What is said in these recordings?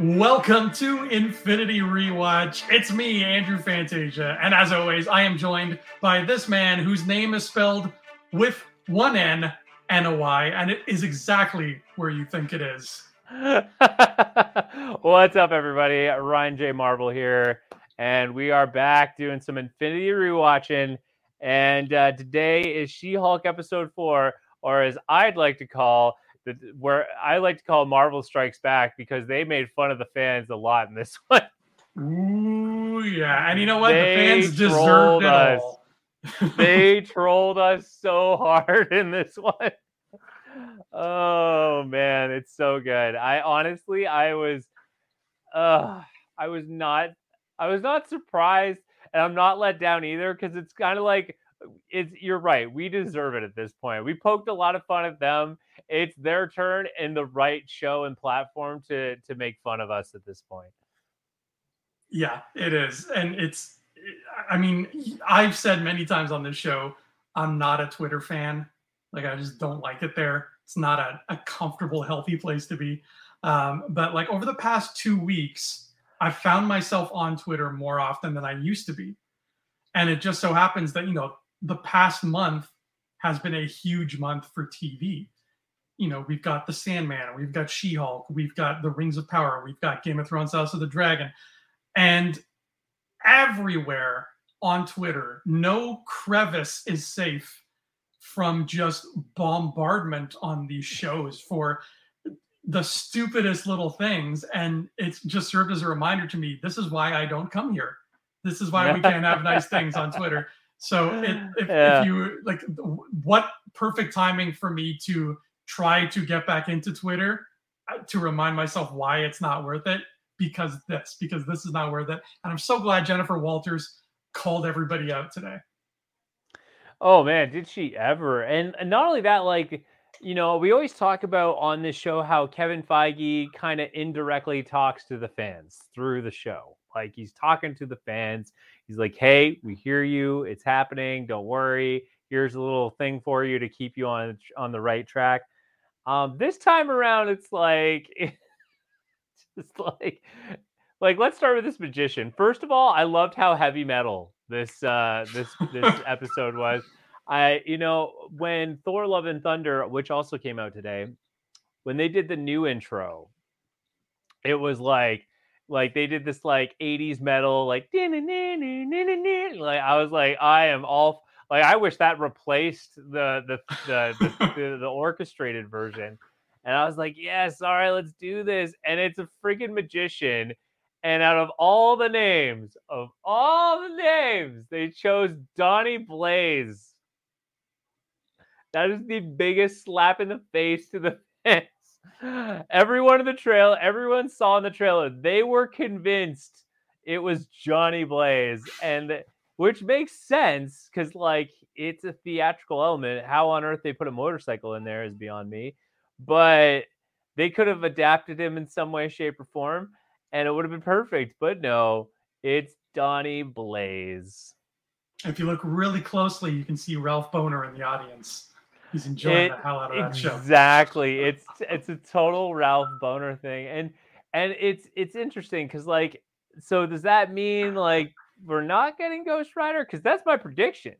Welcome to Infinity Rewatch. It's me, Andrew Fantasia, and as always, I am joined by this man whose name is spelled with one N and a Y, and it is exactly where you think it is. What's up, everybody? Ryan J. Marvel here, and we are back doing some Infinity Rewatching. And uh, today is She Hulk episode four, or as I'd like to call the where I like to call Marvel Strikes Back because they made fun of the fans a lot in this one. Ooh, yeah. And you know what? They the fans deserved it us. all. they trolled us so hard in this one. Oh man, it's so good. I honestly, I was, uh, I was not, I was not surprised, and I'm not let down either because it's kind of like, it's. You're right. We deserve it at this point. We poked a lot of fun at them. It's their turn and the right show and platform to to make fun of us at this point. Yeah, it is. And it's, I mean, I've said many times on this show, I'm not a Twitter fan. Like, I just don't like it there. It's not a, a comfortable, healthy place to be. Um, but like over the past two weeks, I've found myself on Twitter more often than I used to be. And it just so happens that, you know, the past month has been a huge month for TV. You know, we've got The Sandman, we've got She Hulk, we've got The Rings of Power, we've got Game of Thrones House of the Dragon. And everywhere on Twitter, no crevice is safe from just bombardment on these shows for the stupidest little things. And it's just served as a reminder to me this is why I don't come here. This is why we can't have nice things on Twitter. So it, if, Yeah. if you like, what perfect timing for me to try to get back into Twitter uh, to remind myself why it's not worth it because this, because this is not worth it. And I'm so glad Jennifer Walters called everybody out today. Oh man, did she ever? And, and not only that, like, you know, we always talk about on this show how Kevin Feige kind of indirectly talks to the fans through the show. Like he's talking to the fans. He's like, "Hey, we hear you. It's happening. Don't worry. Here's a little thing for you to keep you on on the right track." Um, this time around, it's like, it's just like, like let's start with this magician. First of all, I loved how heavy metal this uh this this episode was. I you know when Thor: Love and Thunder, which also came out today, when they did the new intro, it was like like they did this like 80s metal like like I was like I am all like I wish that replaced the the the the, the, the orchestrated version. And I was like, yes, all right, let's do this. And it's a freaking magician. And out of all the names, of all the names, they chose Donnie Blaze. That is the biggest slap in the face to the. Everyone in the trail, everyone saw in the trailer, they were convinced it was Johnny Blaze. And which makes sense because, like, it's a theatrical element. How on earth they put a motorcycle in there is beyond me. But they could have adapted him in some way, shape, or form, and it would have been perfect. But no, it's Donnie Blaze. If you look really closely, you can see Ralph Bohner in the audience. He's enjoying It- the hell out of that show. Exactly. It's it's a total Ralph Bohner thing. And and it's it's interesting because like so does that mean like we're not getting Ghost Rider? Because that's my prediction.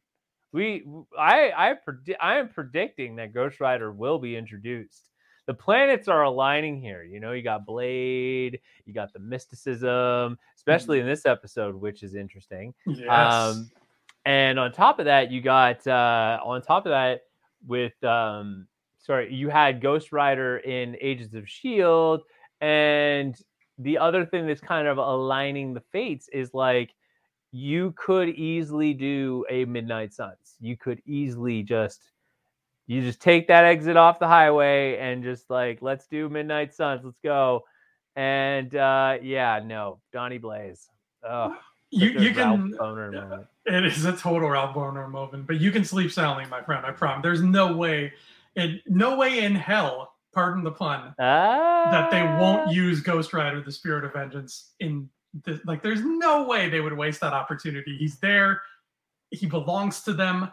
We I I predi- I am predicting that Ghost Rider will be introduced. The planets are aligning here. You know, you got Blade, you got the mysticism, especially in this episode, which is interesting. Yes. Um, and on top of that, you got uh, on top of that with um, sorry, you had Ghost Rider in Agents of Shield, and the other thing that's kind of aligning the fates is like you could easily do a Midnight Suns. You could easily just you just take that exit off the highway and just like let's do Midnight Suns, let's go. And uh, yeah, no, Donnie Blaze. Oh, you you can. Bohner moment. It is a total Ralph Bohner moment, but you can sleep soundly, my friend. I promise. There's no way, in no way in hell, pardon the pun, that they won't Ah. use Ghost Rider: The Spirit of Vengeance in the, like. There's no way they would waste that opportunity. He's there. He belongs to them.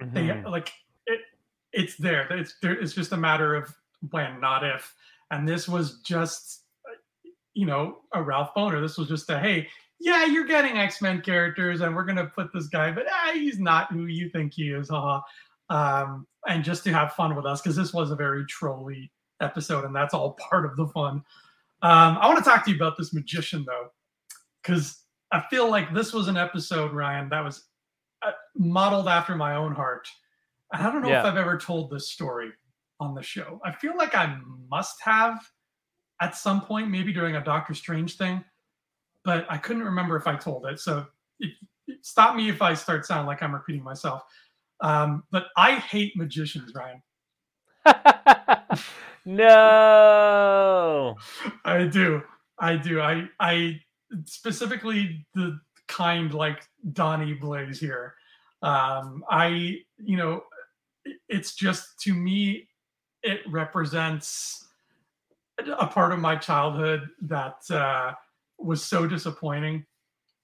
They Mhm. like it. It's there. It's there. It's just a matter of when, not if. And this was just you know, a Ralph Bohner. This was just a hey, yeah, you're getting X Men characters, and we're gonna put this guy, but ah, he's not who you think he is, haha. Um, and just to have fun with us because this was a very trolly episode, and that's all part of the fun. Um, I want to talk to you about this magician though, because I feel like this was an episode, Ryan, that was uh, modeled after my own heart. I don't know yeah. if I've ever told this story on the show. I feel like I must have at some point, maybe during a Doctor Strange thing, but I couldn't remember if I told it. So it, stop me if I start sounding like I'm repeating myself. Um, but I hate magicians, Ryan. no, I do. I do. I I specifically the kind like Donnie Blaze here. Um, I you know, it's just to me, it represents a part of my childhood that uh, was so disappointing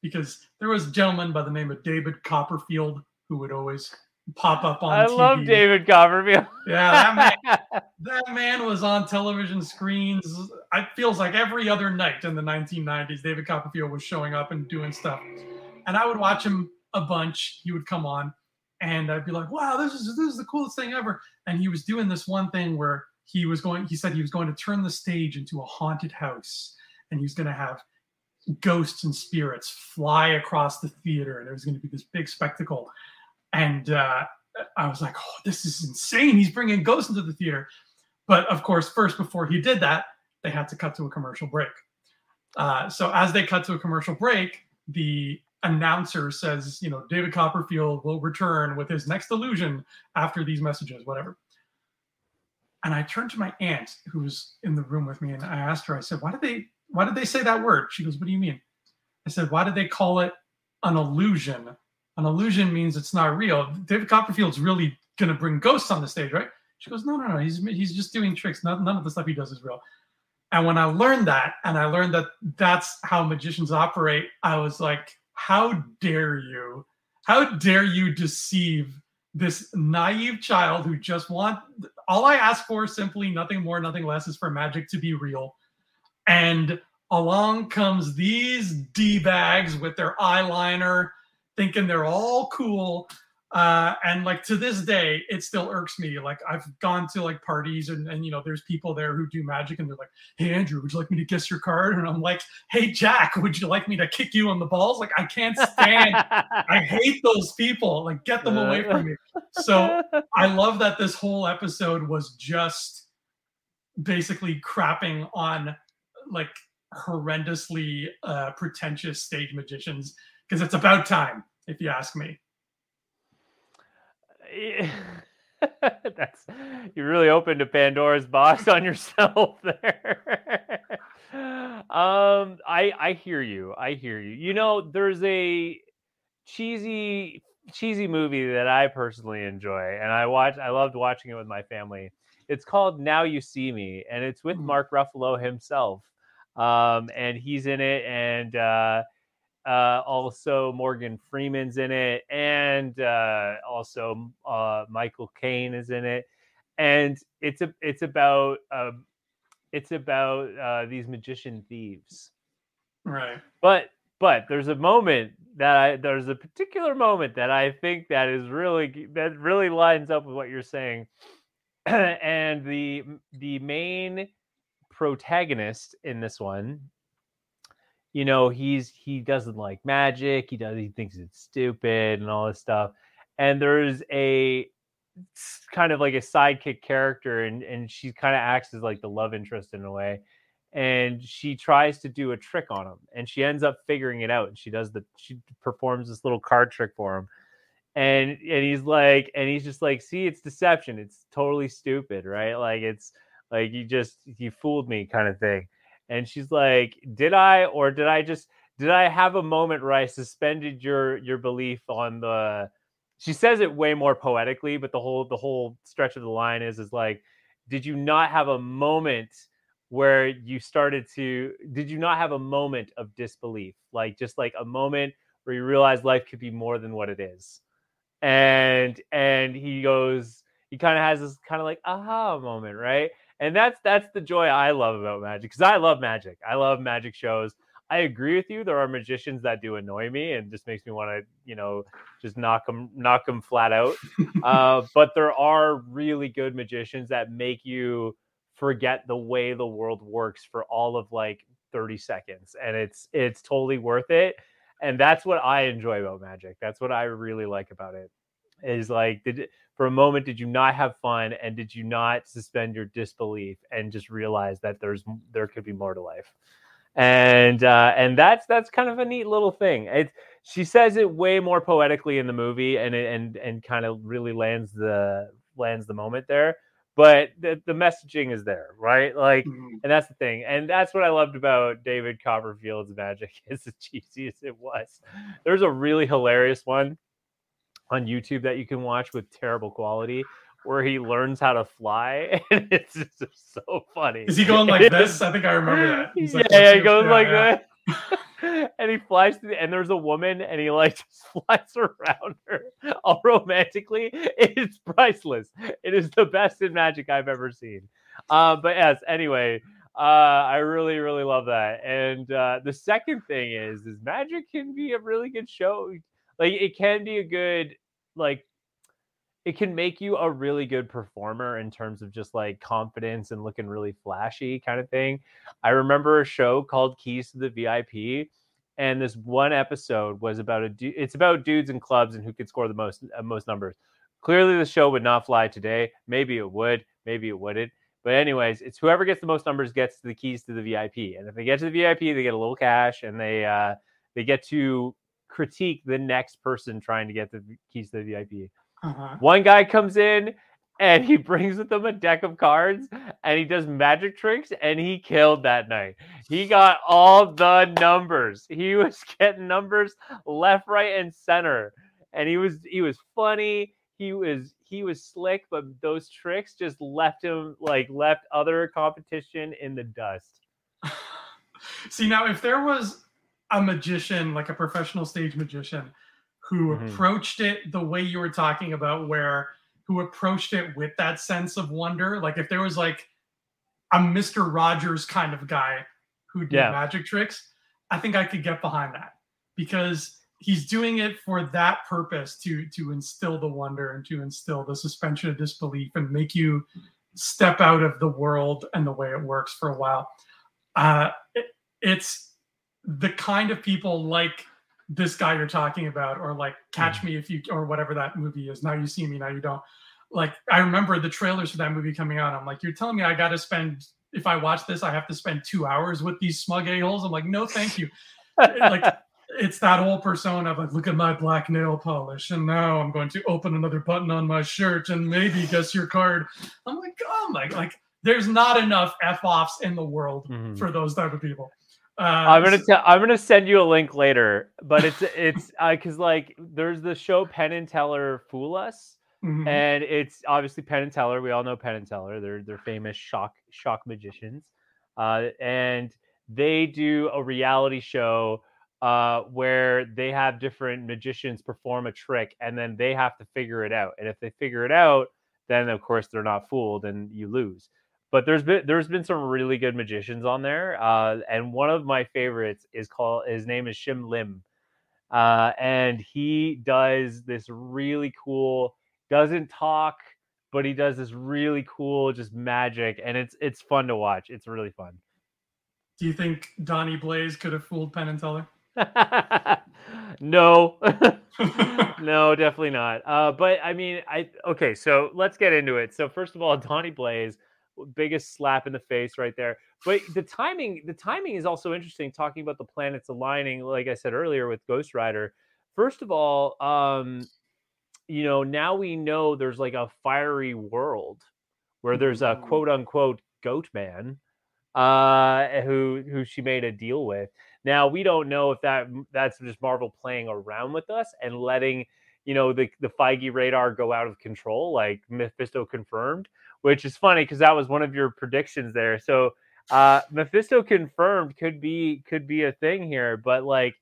because there was a gentleman by the name of David Copperfield who would always pop up on. I TV. love David Copperfield. yeah, that man, that man was on television screens. It feels like every other night in the 1990s, David Copperfield was showing up and doing stuff, and I would watch him a bunch. He would come on, and I'd be like, "Wow, this is this is the coolest thing ever!" And he was doing this one thing where he was going. He said he was going to turn the stage into a haunted house, and he was going to have ghosts and spirits fly across the theater, and there was going to be this big spectacle and uh, I was like, oh, this is insane. He's bringing ghosts into the theater. But of course, first, before he did that, they had to cut to a commercial break. Uh, so as they cut to a commercial break, the announcer says, you know, David Copperfield will return with his next illusion after these messages, whatever. And I turned to my aunt who was in the room with me and I asked her, I said, why did they why did they say that word? She goes, What do you mean? I said, Why did they call it an illusion an illusion means it's not real. David Copperfield's really to bring ghosts on the stage, right? She goes, no, no, no. He's he's just doing tricks. None, none of the stuff he does is real. And when I learned that, and I learned that that's how magicians operate, I was like, how dare you? How dare you deceive this naive child who just want all I ask for simply nothing more, nothing less is for magic to be real. And along comes these D bags with their eyeliner thinking they're all cool. Uh, and like to this day, it still irks me. Like I've gone to like parties and, and you know, there's people there who do magic and they're like, Hey Andrew, would you like me to guess your card? And I'm like, Hey Jack, would you like me to kick you on the balls? Like I can't stand I hate those people. Like get them away from me. So I love that this whole episode was just basically crapping on like horrendously uh pretentious stage magicians because it's about time, if you ask me. That's you really opened a Pandora's box on yourself there. um, I I hear you. I hear you. You know, there's a cheesy cheesy movie that I personally enjoy, and I watch. I loved watching it with my family. It's called Now You See Me, and it's with mm-hmm. Mark Ruffalo himself. Um, and he's in it, and uh, uh, also, Morgan Freeman's in it, and uh, also uh, Michael Caine is in it. And it's a it's about uh, it's about uh, these magician thieves, right? But but there's a moment that I there's a particular moment that I think that is really that really lines up with what you're saying, and the the main protagonist in this one. You know he's he doesn't like magic he does he thinks it's stupid and all this stuff. And there's a kind of like a sidekick character and and she kind of acts as like the love interest in a way. And she tries to do a trick on him and she ends up figuring it out and she does the she performs this little card trick for him. And and he's like and he's just like see it's deception it's totally stupid right? Like it's like you just you fooled me kind of thing and she's like, "Did I, or did I just did I have a moment where I suspended your your belief on the?" She says it way more poetically, but the whole the whole stretch of the line is is like, "Did you not have a moment?" where you started to did you not have a moment of disbelief like just like a moment where you realize life could be more than what it is and and he goes he kind of has this kind of like aha moment right and that's that's the joy I love about magic because I love magic. I love magic shows. I agree with you. There are magicians that do annoy me and just makes me want to, you know, just knock them, knock them flat out. uh, but there are really good magicians that make you forget the way the world works for all of like 30 seconds, and it's it's totally worth it. And that's what I enjoy about magic. That's what I really like about it. Is like, did for a moment did you not have fun, and did you not suspend your disbelief and just realize that there's there could be more to life? and uh, and that's that's kind of a neat little thing. It she says it way more poetically in the movie, and and and kind of really lands the lands the moment there. But the, the messaging is there, right? Like, mm-hmm. and that's the thing, and that's what I loved about David Copperfield's magic. Is as cheesy as it was, there's a really hilarious one on YouTube that you can watch with terrible quality where he learns how to fly, and it's just so funny. Is he going like this? I think I remember that. He's like, yeah, he goes yeah, like yeah. that. and he flies to the, and there's a woman and he like just flies around her all romantically. It's priceless. It is the best in magic I've ever seen. Uh, but yes, anyway, uh, I really, really love that. And uh, the second thing is, is magic can be a really good show. Like it can be a good like it can make you a really good performer in terms of just like confidence and looking really flashy kind of thing. I remember a show called Keys to the VIP and this one episode was about a du- it's about dudes in clubs and who could score the most uh, most numbers. Clearly the show would not fly today. Maybe it would, maybe it wouldn't. But anyways, it's whoever gets the most numbers gets the keys to the VIP. And if they get to the VIP, they get a little cash and they uh they get to critique the next person trying to get the keys to the VIP. Uh-huh. One guy comes in and he brings with him a deck of cards and he does magic tricks and he killed that night. He got all the numbers. He was getting numbers left, right, and center. And he was he was funny. He was he was slick, but those tricks just left him like left other competition in the dust. See now if there was a magician, like a professional stage magician, who mm-hmm. approached it the way you were talking about, where who approached it with that sense of wonder. Like if there was like a Mr. Rogers kind of guy who did yeah. magic tricks, I think I could get behind that because he's doing it for that purpose to to instill the wonder and to instill the suspension of disbelief and make you step out of the world and the way it works for a while. Uh, it, it's the kind of people like this guy you're talking about or like catch mm. me if you or whatever that movie is now you see me now you don't. Like i remember the trailers for that movie coming out. I'm like you're telling me i gotta spend if i watch this i have to spend two hours with these smug a-holes? I'm like no thank you. Like it's that whole persona of like look at my black nail polish and now i'm going to open another button on my shirt and maybe guess your card. I'm like oh my like there's not enough f-offs in the world mm-hmm. for those type of people uh, I'm gonna tell. I'm gonna send you a link later, but it's it's because uh, like there's the show Penn and Teller Fool Us, mm-hmm. and it's obviously Penn and Teller. We all know Penn and Teller. They're they're famous shock shock magicians, uh, and they do a reality show uh, where they have different magicians perform a trick, and then they have to figure it out. And if they figure it out, then of course they're not fooled, and you lose but there's been there's been some really good magicians on there uh, and one of my favorites is called his name is shin lim uh, and he does this really cool doesn't talk but he does this really cool just magic and it's it's fun to watch. It's really fun. Do you think donnie blaze could have fooled penn and teller? No. No definitely not. Uh, but i mean i okay so let's get into it. So first of all donnie blaze biggest slap in the face right there. But the timing, the timing is also interesting. Talking about the planets aligning, like I said earlier with Ghost Rider. First of all, um, you know, now we know there's like a fiery world where there's a mm-hmm. quote unquote goat man uh who who she made a deal with. Now we don't know if that that's just Marvel playing around with us and letting you know the the Feige radar go out of control, like Mephisto confirmed, which is funny because that was one of your predictions there. So uh, Mephisto confirmed could be could be a thing here, but like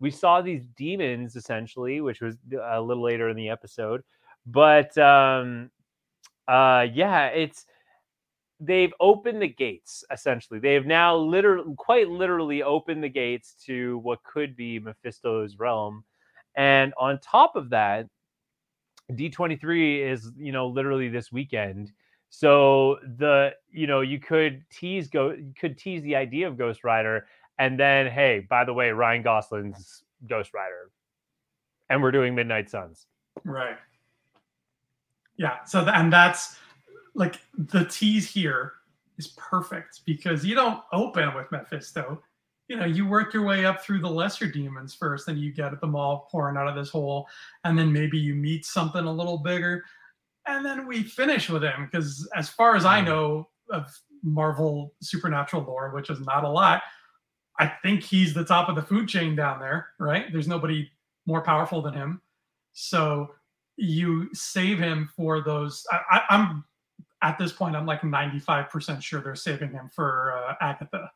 we saw these demons essentially, which was a little later in the episode. But um, uh, yeah, it's they've opened the gates essentially. They have now literally, quite literally, opened the gates to what could be Mephisto's realm. And on top of that, D23 is, you know, literally this weekend. So the, you know, you could tease go you could tease the idea of Ghost Rider and then hey, by the way, Ryan Gosling's Ghost Rider. And we're doing Midnight Suns. Right. Yeah, so and that's like the tease here is perfect because you don't open with Mephisto. You know, you work your way up through the lesser demons first, and you get at them all pouring out of this hole, and then maybe you meet something a little bigger, and then we finish with him. Because as far as I know of Marvel supernatural lore, which is not a lot, I think he's the top of the food chain down there, right? There's nobody more powerful than him. So you save him for those. I, am at this point, I'm like 95% sure they're saving him for uh, Agatha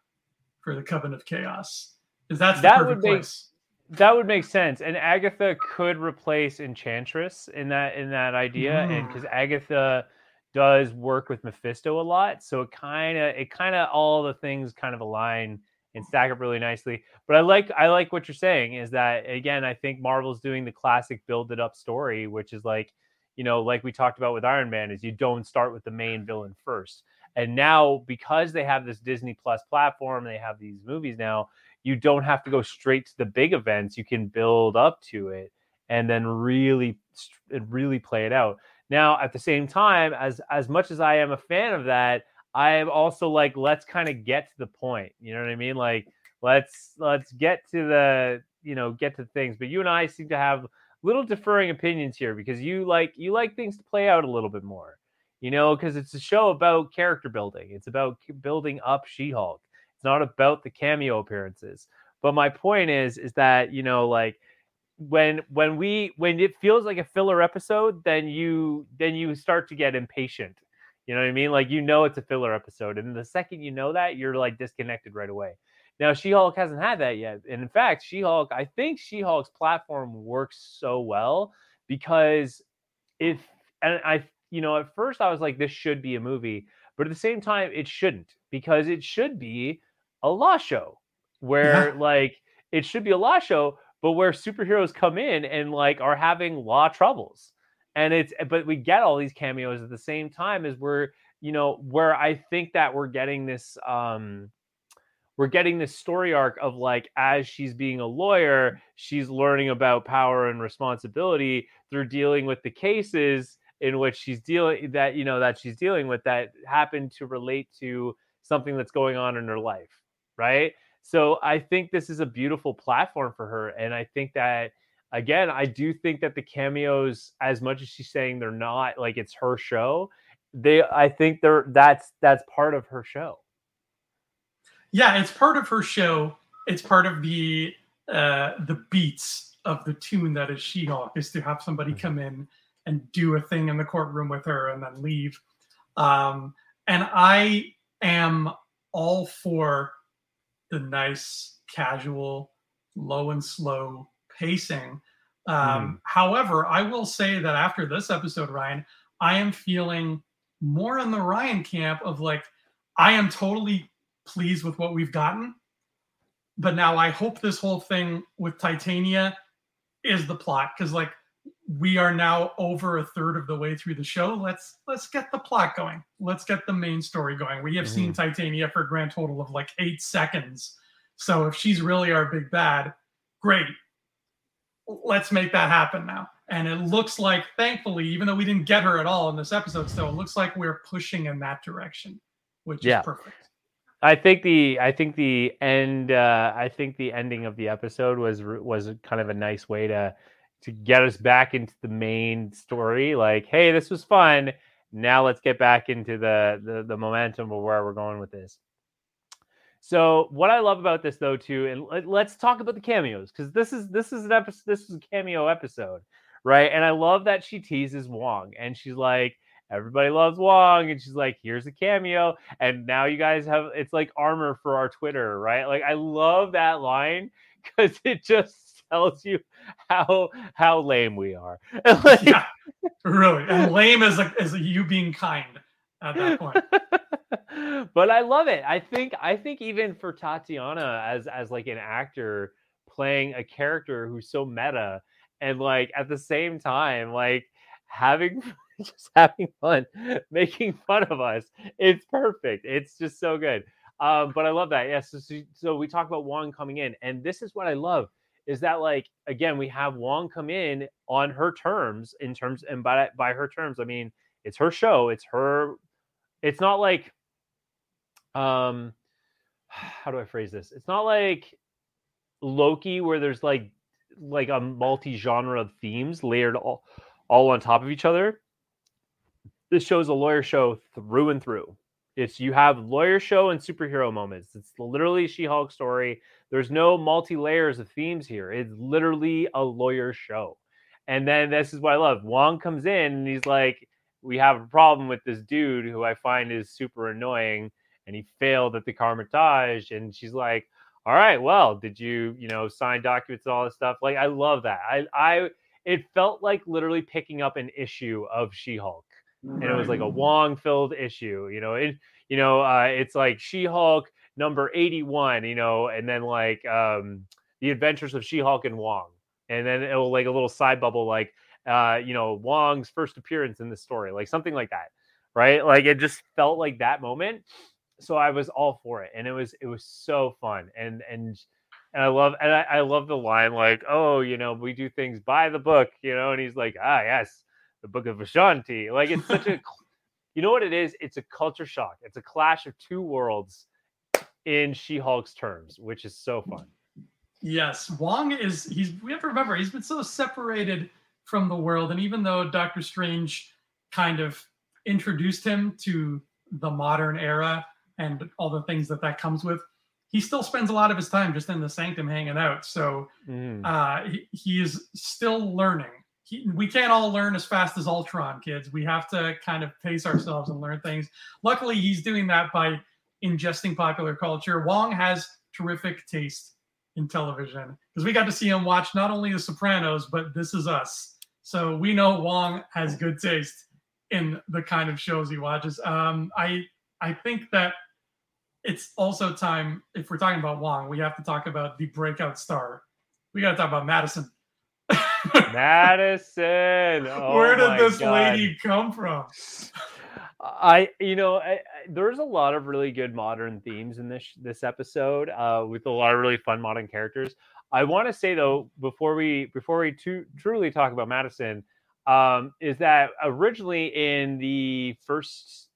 for the Coven of Chaos. Because that's that would make, place. That would make sense. And Agatha could replace Enchantress in that in that idea. Mm. And because Agatha does work with Mephisto a lot. So it kind of it kind of all the things kind of align and stack up really nicely. But I like I like what you're saying is that again, I think Marvel's doing the classic build it up story, which is like, you know, like we talked about with Iron Man, is you don't start with the main villain first. And now because they have this Disney Plus platform, they have these movies now, you don't have to go straight to the big events. You can build up to it and then really really play it out. Now, at the same time, as as much as I am a fan of that, I am also like, let's kind of get to the point. You know what I mean? Like, let's let's get to the you know get to things. But you and I seem to have little differing opinions here because you like you like things to play out a little bit more. You know, because it's a show about character building. It's about building up She-Hulk. It's not about the cameo appearances. But my point is, is that you know, like when when we when it feels like a filler episode, then you then you start to get impatient you know what I mean? Like you know it's a filler episode, and the second you know that, you're like disconnected right away. Now She-Hulk hasn't had that yet, and in fact, She-Hulk, I think She-Hulk's platform works so well because if and I, you know, at first I was like, this should be a movie, but at the same time, it shouldn't because it should be a law show where like it should be a law show, but where superheroes come in and like are having law troubles. And it's but we get all these cameos at the same time as we're you know where i think that we're getting this um we're getting this story arc of like as she's being a lawyer she's learning about power and responsibility through dealing with the cases in which she's dealing that you know that she's dealing with that happen to relate to something that's going on in her life right so i think this is a beautiful platform for her and i think that again, I do think that the cameos, as much as she's saying they're not like it's her show, they I think they're that's that's part of her show. Yeah, it's part of her show. It's part of the uh the beats of the tune that is She-Hulk is to have somebody mm-hmm. come in and do a thing in the courtroom with her and then leave. Um and I am all for the nice, casual, low and slow pacing. Um, mm. However, I will say that after this episode, Ryan, I am feeling more in the Ryan camp of like, I am totally pleased with what we've gotten. But now I hope this whole thing with Titania is the plot because like we are now over a third of the way through the show. Let's let's get the plot going. Let's get the main story going. We have mm-hmm. seen Titania for a grand total of like eight seconds. So if she's really our big bad, great let's make that happen now. And it looks like, thankfully, even though we didn't get her at all in this episode, still, it looks like we're pushing in that direction, which yeah. is perfect. I think the I think the end uh, I think the ending of the episode was was kind of a nice way to to get us back into the main story. Like, hey, this was fun. Now let's get back into the the, the momentum of where we're going with this. So what I love about this though too, and let's talk about the cameos because this is this is an episode. This is a cameo episode, right? And I love that she teases Wong, and she's like, everybody loves Wong, and she's like, here's a cameo, and now you guys have it's like armor for our Twitter, right? Like I love that line because it just tells you how how lame we are. yeah, really, and lame is as a you being kind at that point. but I love it. I think I think even for Tatiana as as like an actor playing a character who's so meta and like at the same time like having just having fun making fun of us it's perfect it's just so good um but i love that yes yeah, so, so we talk about wong coming in and this is what i love is that like again we have wong come in on her terms in terms and by by her terms i mean it's her show it's her it's not like um how do i phrase this? It's not like loki where there's like like a multi-genre of themes layered all, all on top of each other. This show is a lawyer show through and through it's you have lawyer show and superhero moments it's literally she-hulk story there's no multi-layers of themes here it's literally a lawyer show and then this is what i love wong comes in and he's like we have a problem with this dude who i find is super annoying and he failed at the Kamar-Taj and she's like all right, well, did you, you know, sign documents and all this stuff? Like, I love that. I, I, it felt like literally picking up an issue of She-Hulk. And it was like a Wong-filled issue. You know, it, you know, uh, it's like She-Hulk number eighty-one. You know, and then like um, the Adventures of She-Hulk and Wong, and then it will like a little side bubble like, uh, you know, Wong's first appearance in the story, like something like that, right? Like it just felt like that moment so I was all for it, and it was it was so fun, and and and I love and I, I love the line like, oh, you know, we do things by the book, you know, and he's like, ah, yes, the book of Vishanti. Like it's such a, you know what it is? It's a culture shock. It's a clash of two worlds in She-Hulk's terms, which is so fun. Yes, Wong is he's we have to remember he's been so separated from the world, and even though Doctor Strange kind of introduced him to the modern era and all the things that that comes with he still spends a lot of his time just in the sanctum hanging out so mm. uh, he, he, is still learning we can't all learn as fast as ultron kids. We have to kind of pace ourselves and learn things. Luckily he's doing that by ingesting popular culture. Wong has terrific taste in television because we got to see him watch not only the sopranos but this is us. So we know wong has good taste in the kind of shows he watches. Um, i i think that it's also time if we're talking about Wong, we have to talk about the breakout star. We got to talk about Madison. Madison. Oh Where did this God. lady come from? I, you know, I, I, there's a lot of really good modern themes in this this episode, uh, with a lot of really fun modern characters. I want to say though, before we before we to, truly talk about Madison, um, is that originally in the first,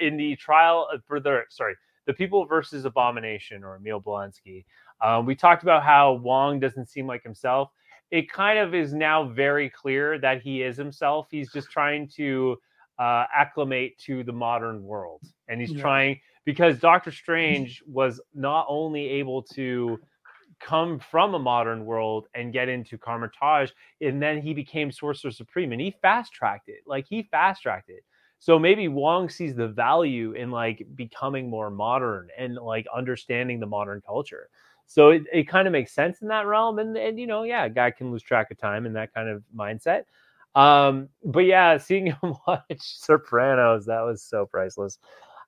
in the trial for the sorry the People versus Abomination or Emil Blonsky. Um, we talked about how Wong doesn't seem like himself. It kind of is now very clear that he is himself. He's just trying to uh, acclimate to the modern world, and he's yeah. trying because Doctor Strange was not only able to come from a modern world and get into Kamar-Taj, and then he became Sorcerer Supreme, and he fast tracked it. Like he fast tracked it. So maybe Wong sees the value in like becoming more modern and like understanding the modern culture. So it, it kind of makes sense in that realm. And and you know, yeah, a guy can lose track of time in that kind of mindset. Um, but yeah, seeing him watch Sopranos, that was so priceless.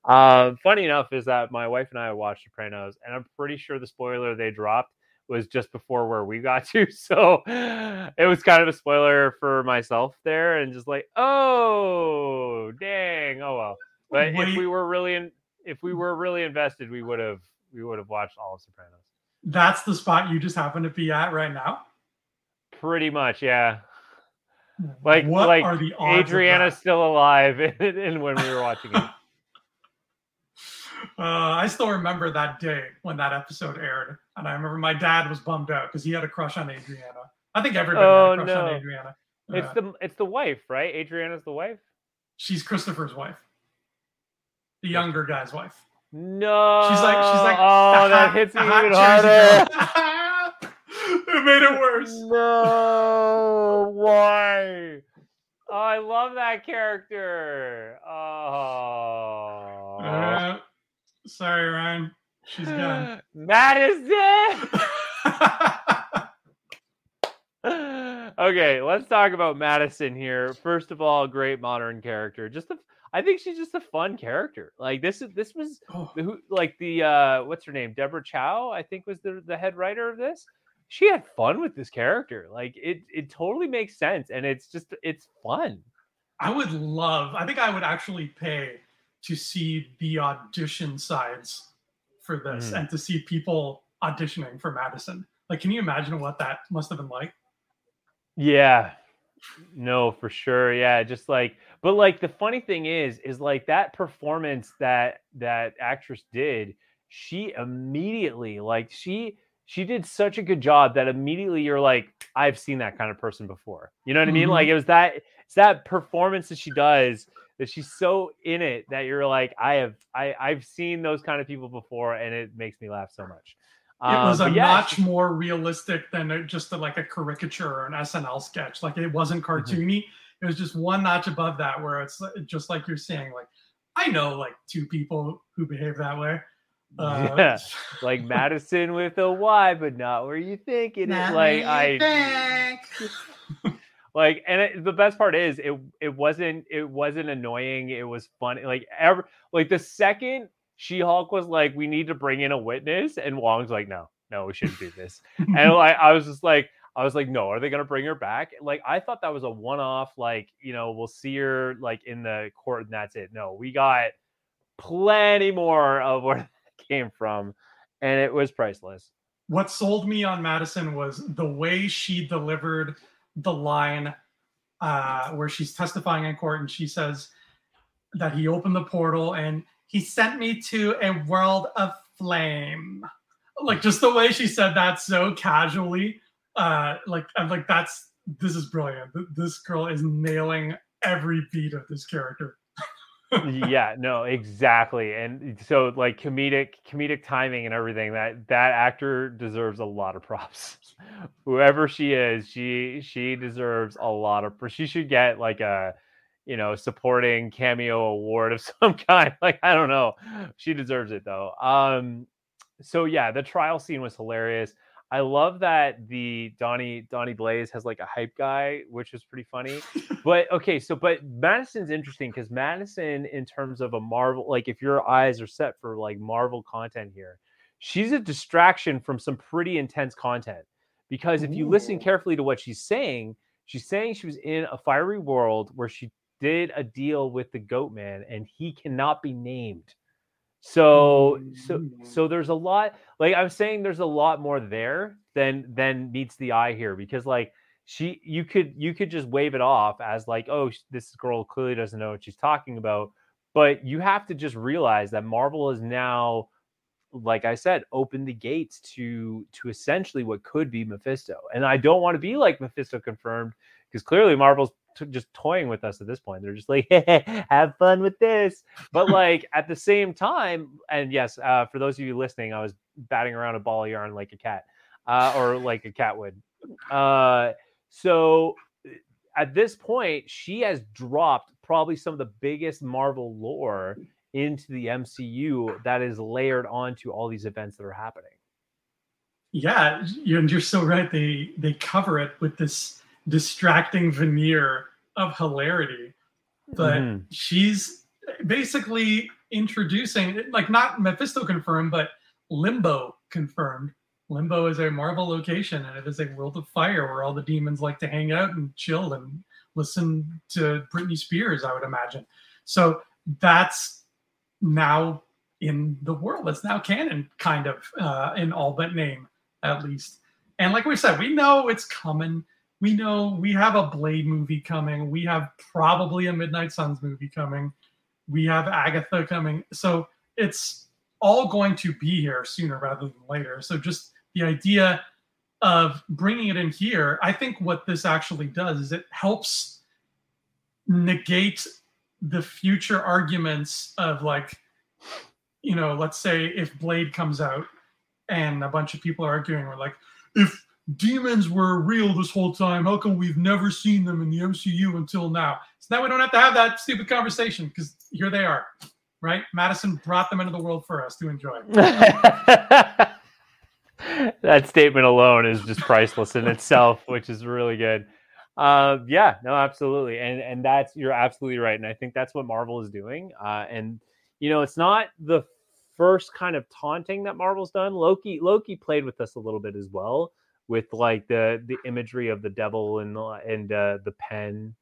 Uh, funny enough is that my wife and I watched Sopranos, and I'm pretty sure the spoiler they dropped was just before where we got to. So it was kind of a spoiler for myself there and just like, oh dang, oh well. But Wait. if we were really in if we were really invested, we would have we would have watched all of Sopranos. That's the spot you just happen to be at right now? Pretty much, yeah. Like what like are the Adriana's still alive and when we were watching it. Uh, I still remember that day when that episode aired, and I remember my dad was bummed out because he had a crush on Adriana. I think everybody oh, had a crush no. on Adriana. Uh, it's the it's the wife, right? Adriana's the wife. She's Christopher's wife, the younger guy's wife. No, she's like she's like oh, that hits me even harder. it made it worse. No, why? Oh, I love that character. Oh. Uh, Sorry, Ryan. She's gone. Madison. okay, let's talk about Madison here. First of all, great modern character. Just the, I think she's just a fun character. Like this is this was Oh, who like the uh what's her name Deborah Chow I think was the the head writer of this. She had fun with this character. Like it it totally makes sense and it's just it's fun. I would love. I think I would actually pay to see the audition sides for this Mm. and to see people auditioning for Madison. Like, can you imagine what that must have been like? Yeah. No, for sure. Yeah, just like but like the funny thing is is like that performance that that actress did, she immediately like she she did such a good job that immediately you're like I've seen that kind of person before. You know what I mean? Mhm. Like it was that it's that performance that she does that she's so in it that you're like I have I I've seen those kind of people before and it makes me laugh so much. It was Um, a yeah, notch she- more realistic than just a, like a caricature or an SNL sketch. Like, it wasn't Mm-hmm. cartoony. It was just one notch above that, where it's just like you're saying. Like, I know like two people who behave that way. Uh, yeah. like Madison with a Y, but not where you think it is. Like I like, and it, the best part is it it wasn't it wasn't annoying. It was funny. Like ever like the second She Hulk was like, we need to bring in a witness, and Wong's like, no, no, we shouldn't do this. and like I was just like. I was like, no, are they gonna bring her back? Like, I thought that was a one-off. Like, you know, we'll see her like in the court, and that's it. No, we got plenty more of where that came from, and it was priceless. what sold me on Madison was the way she delivered the line uh, where she's testifying in court and she says that he opened the portal and he sent me to a world of flame. Like just the way she said that so casually, uh, like I'm like that's this is brilliant. This girl is nailing every beat of this character. yeah, no, exactly. And so like comedic comedic timing and everything that that actor deserves a lot of props. Whoever she is, she she deserves a lot of she should get like a you know supporting cameo award of some kind. Like I don't know. She deserves it though. Um so yeah, the trial scene was hilarious. I love that the Donnie Donnie Blaze has like a hype guy, which was pretty funny but okay, so but Madison's interesting because Madison, in terms of a Marvel, like if your eyes are set for like Marvel content here, she's a distraction from some pretty intense content. Because if you listen carefully to what she's saying, she's saying she was in a fiery world where she did a deal with the Goat Man, and he cannot be named. So so Mm. so there's a lot like I'm saying there's a lot more there than than meets the eye here because like she you could you could just wave it off as like oh this girl clearly doesn't know what she's talking about but you have to just realize that Marvel is now like I said opened the gates to to essentially what could be Mephisto and I don't want to be like Mephisto confirmed because clearly Marvel's t- just toying with us at this point they're just like have fun with this but like at the same time and yes uh, for those of you listening I was batting around a ball of yarn like a cat uh, or like a cat would uh, so at this point, she has dropped probably some of the biggest Marvel lore into the MCU that is layered onto all these events that are happening. Yeah, you're, you're so right. They they cover it with this distracting veneer of hilarity, but Mhm. she's basically introducing like not Mephisto confirmed, but Limbo confirmed. Limbo is a Marvel location, and it is a world of fire where all the demons like to hang out and chill and listen to Britney Spears. I would imagine. So that's now in the world. It's now canon, kind of, uh, in all but name, at least. And like we said, we know it's coming. We know we have a Blade movie coming. We have probably a Midnight Suns movie coming. We have Agatha coming. So it's all going to be here sooner rather than later. So just the idea of bringing it in here, I think what this actually does is it helps negate the future arguments of like, you know, let's say if Blade comes out and a bunch of people are arguing, we're like, if demons were real this whole time, how come we've never seen them in the MCU until now? So now we don't have to have that stupid conversation because here they are, right? Madison brought them into the world for us to enjoy. that statement alone is just priceless in itself, which is really good. uh, yeah, no, absolutely, and and that's you're absolutely right, and I think that's what Marvel is doing. Uh, and you know, it's not the first kind of taunting that Marvel's done. Loki Loki played with us a little bit as well, with like the the imagery of the devil and and uh, the pen,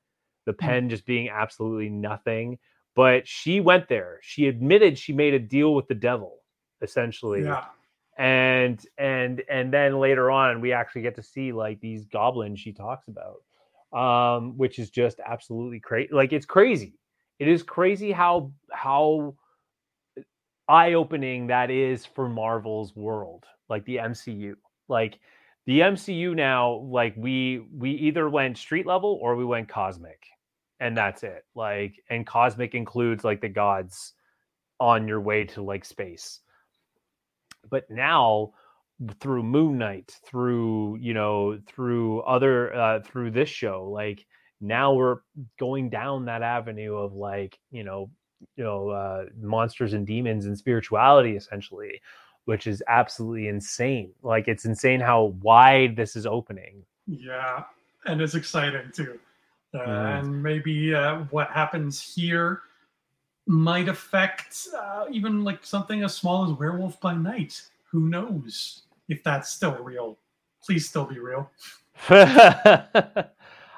the hmm. pen just being absolutely nothing. But she went there. She admitted she made a deal with the devil, essentially. Yeah and and and then later on we actually get to see like these goblins she talks about um, which is just absolutely crazy. Like it's crazy. It is crazy how how eye opening that is for Marvel's world, like the MCU. Like the MCU now, like we we either went street level or we went cosmic, and that's it. Like and cosmic includes like the gods on your way to like space. But now through Moon Knight, through you know, through other uh, through this show, like now we're going down that avenue of like you know, you know, uh, monsters and demons and spirituality essentially, which is absolutely insane. Like it's insane how wide this is opening. Yeah, and it's exciting too. Uh, mm. And maybe uh, what happens here might affect uh, even like something as small as Werewolf by Night. Who knows? if that's still real. Please still be real.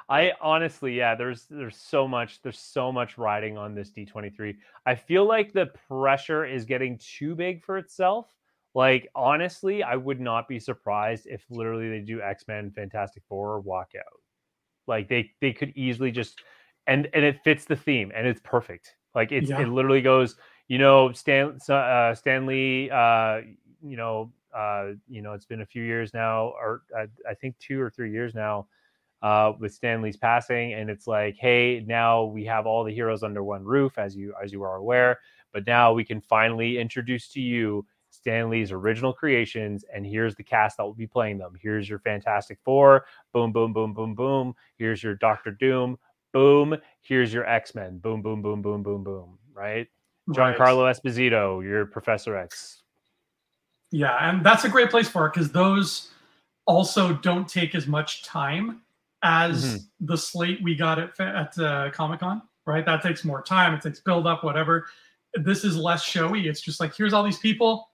I honestly, yeah, there's there's so much there's so much riding on this D23. I feel like the pressure is getting too big for itself. Like honestly, I would not be surprised if literally they do X-Men Fantastic Four walk out. Like they they could easily just and and it fits the theme and it's perfect. Like it's yeah. it literally goes, you know, Stan uh Stan Lee uh you know uh, you know, it's been a few years now, or I, I think two or three years now, uh, with Stan Lee's passing, and it's like, hey, now we have all the heroes under one roof, as you as you are aware. But now we can finally introduce to you Stan Lee's original creations, and here's the cast that will be playing them. Here's your Fantastic Four, boom, boom, boom, boom, boom. Here's your Doctor Doom, boom. Here's your X Men, boom, boom, boom, boom, boom, boom. Right? Giancarlo right. Esposito, your Professor X, yeah, and that's a great place for it because those also don't take as much time as mm-hmm. the slate we got at at uh, Comic Con. Right, that takes more time. It takes build up, whatever. This is less showy. It's just like here's all these people.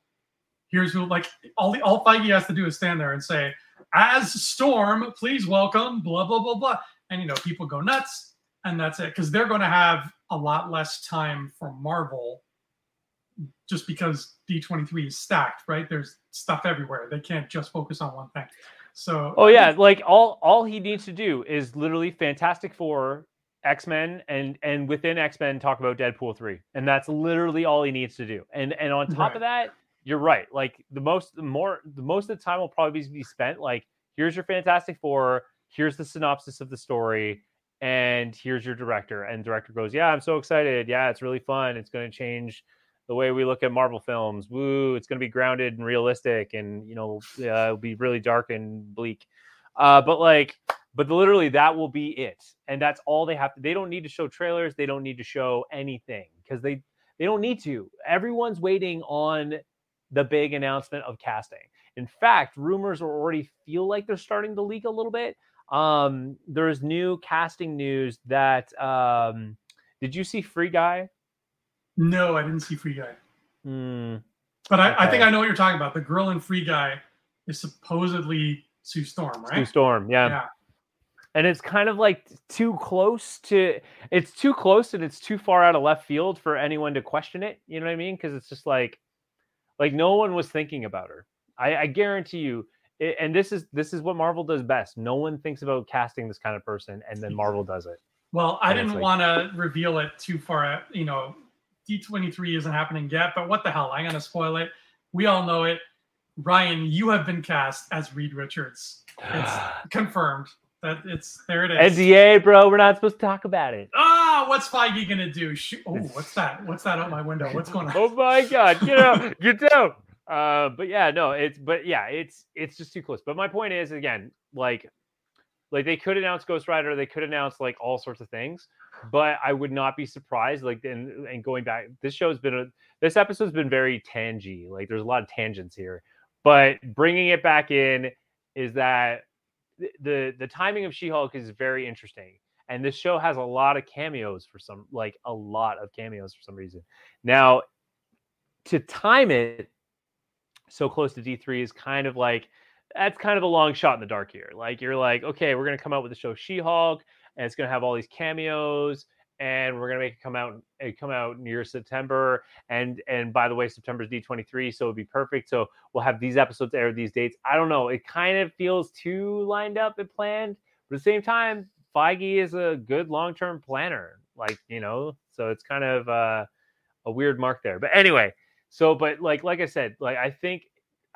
Here's who like all the all Feige has to do is stand there and say, "As Storm, please welcome." Blah blah blah blah, and you know people go nuts, and that's it because they're going to have a lot less time for Marvel just because D23 is stacked, right? There's stuff everywhere. They can't just focus on one thing. So Oh yeah, like all all he needs to do is literally Fantastic Four, X-Men and and within X-Men talk about Deadpool 3. And that's literally all he needs to do. And and on top right. of that, you're right. Like the most the more the most of the time will probably be spent like here's your Fantastic Four, here's the synopsis of the story and here's your director and director goes, "Yeah, I'm so excited. Yeah, it's really fun. It's going to change the way we look at Marvel films. Woo, it's going to be grounded and realistic, and you know, uh, it'll be really dark and bleak. Uh, but like, but literally, that will be it, and that's all they have to. They don't need to show trailers. They don't need to show anything because they they don't need to. Everyone's waiting on the big announcement of casting. In fact, rumors are already feel like they're starting to leak a little bit. Um, there's new casting news that um, did you see Free Guy? No, I didn't see Free Guy. Mm, but I, okay. I, think I know what you're talking about. The girl in Free Guy is supposedly Sue Storm, right? Sue Storm, yeah. yeah. And it's kind of like too close to it's too close and it's too far out of left field for anyone to question it. You know what I mean? Because it's just like like no one was thinking about her. I, I guarantee you, it, and this is this is what Marvel does best. No one thinks about casting this kind of person, and then Marvel does it. Well, I and didn't like, want to reveal it too far, uh, you know, D23 isn't happening yet, but what the hell? I'm going to spoil it. We all know it. Ryan, you have been cast as Reed Richards. It's confirmed that it's there. It is. NDA, bro. We're not supposed to talk about it. Ah, Ah, what's Feige gonna do? Shoot. Oh, what's that? What's that out my window? What's going on? oh my god! Get out! Get down! Uh, but yeah, no, it's but yeah, it's it's just too close. But my point is again, like, like they could announce Ghost Rider, they could announce like all sorts of things but I would not be surprised. Like, and, and going back, this show's been a this episode's been very tangy. Like, there's a lot of tangents here, but bringing it back in is that the the, the timing of She-Hulk is very interesting. And this show has a lot of cameos for some like a lot of cameos for some reason. Now to time it so close to D3 is kind of like that's kind of a long shot in the dark here. Like you're like, okay, we're gonna come out with the show She-Hulk, and it's gonna have all these cameos, and we're gonna make it come out come out near September. And and by the way, September's D23, so it'd be perfect. So we'll have these episodes air these dates. I don't know. It kind of feels too lined up and planned, but at the same time, Feige is a good long-term planner. Like, you know, so it's kind of uh, a weird mark there. But anyway, so but like like I said, like I think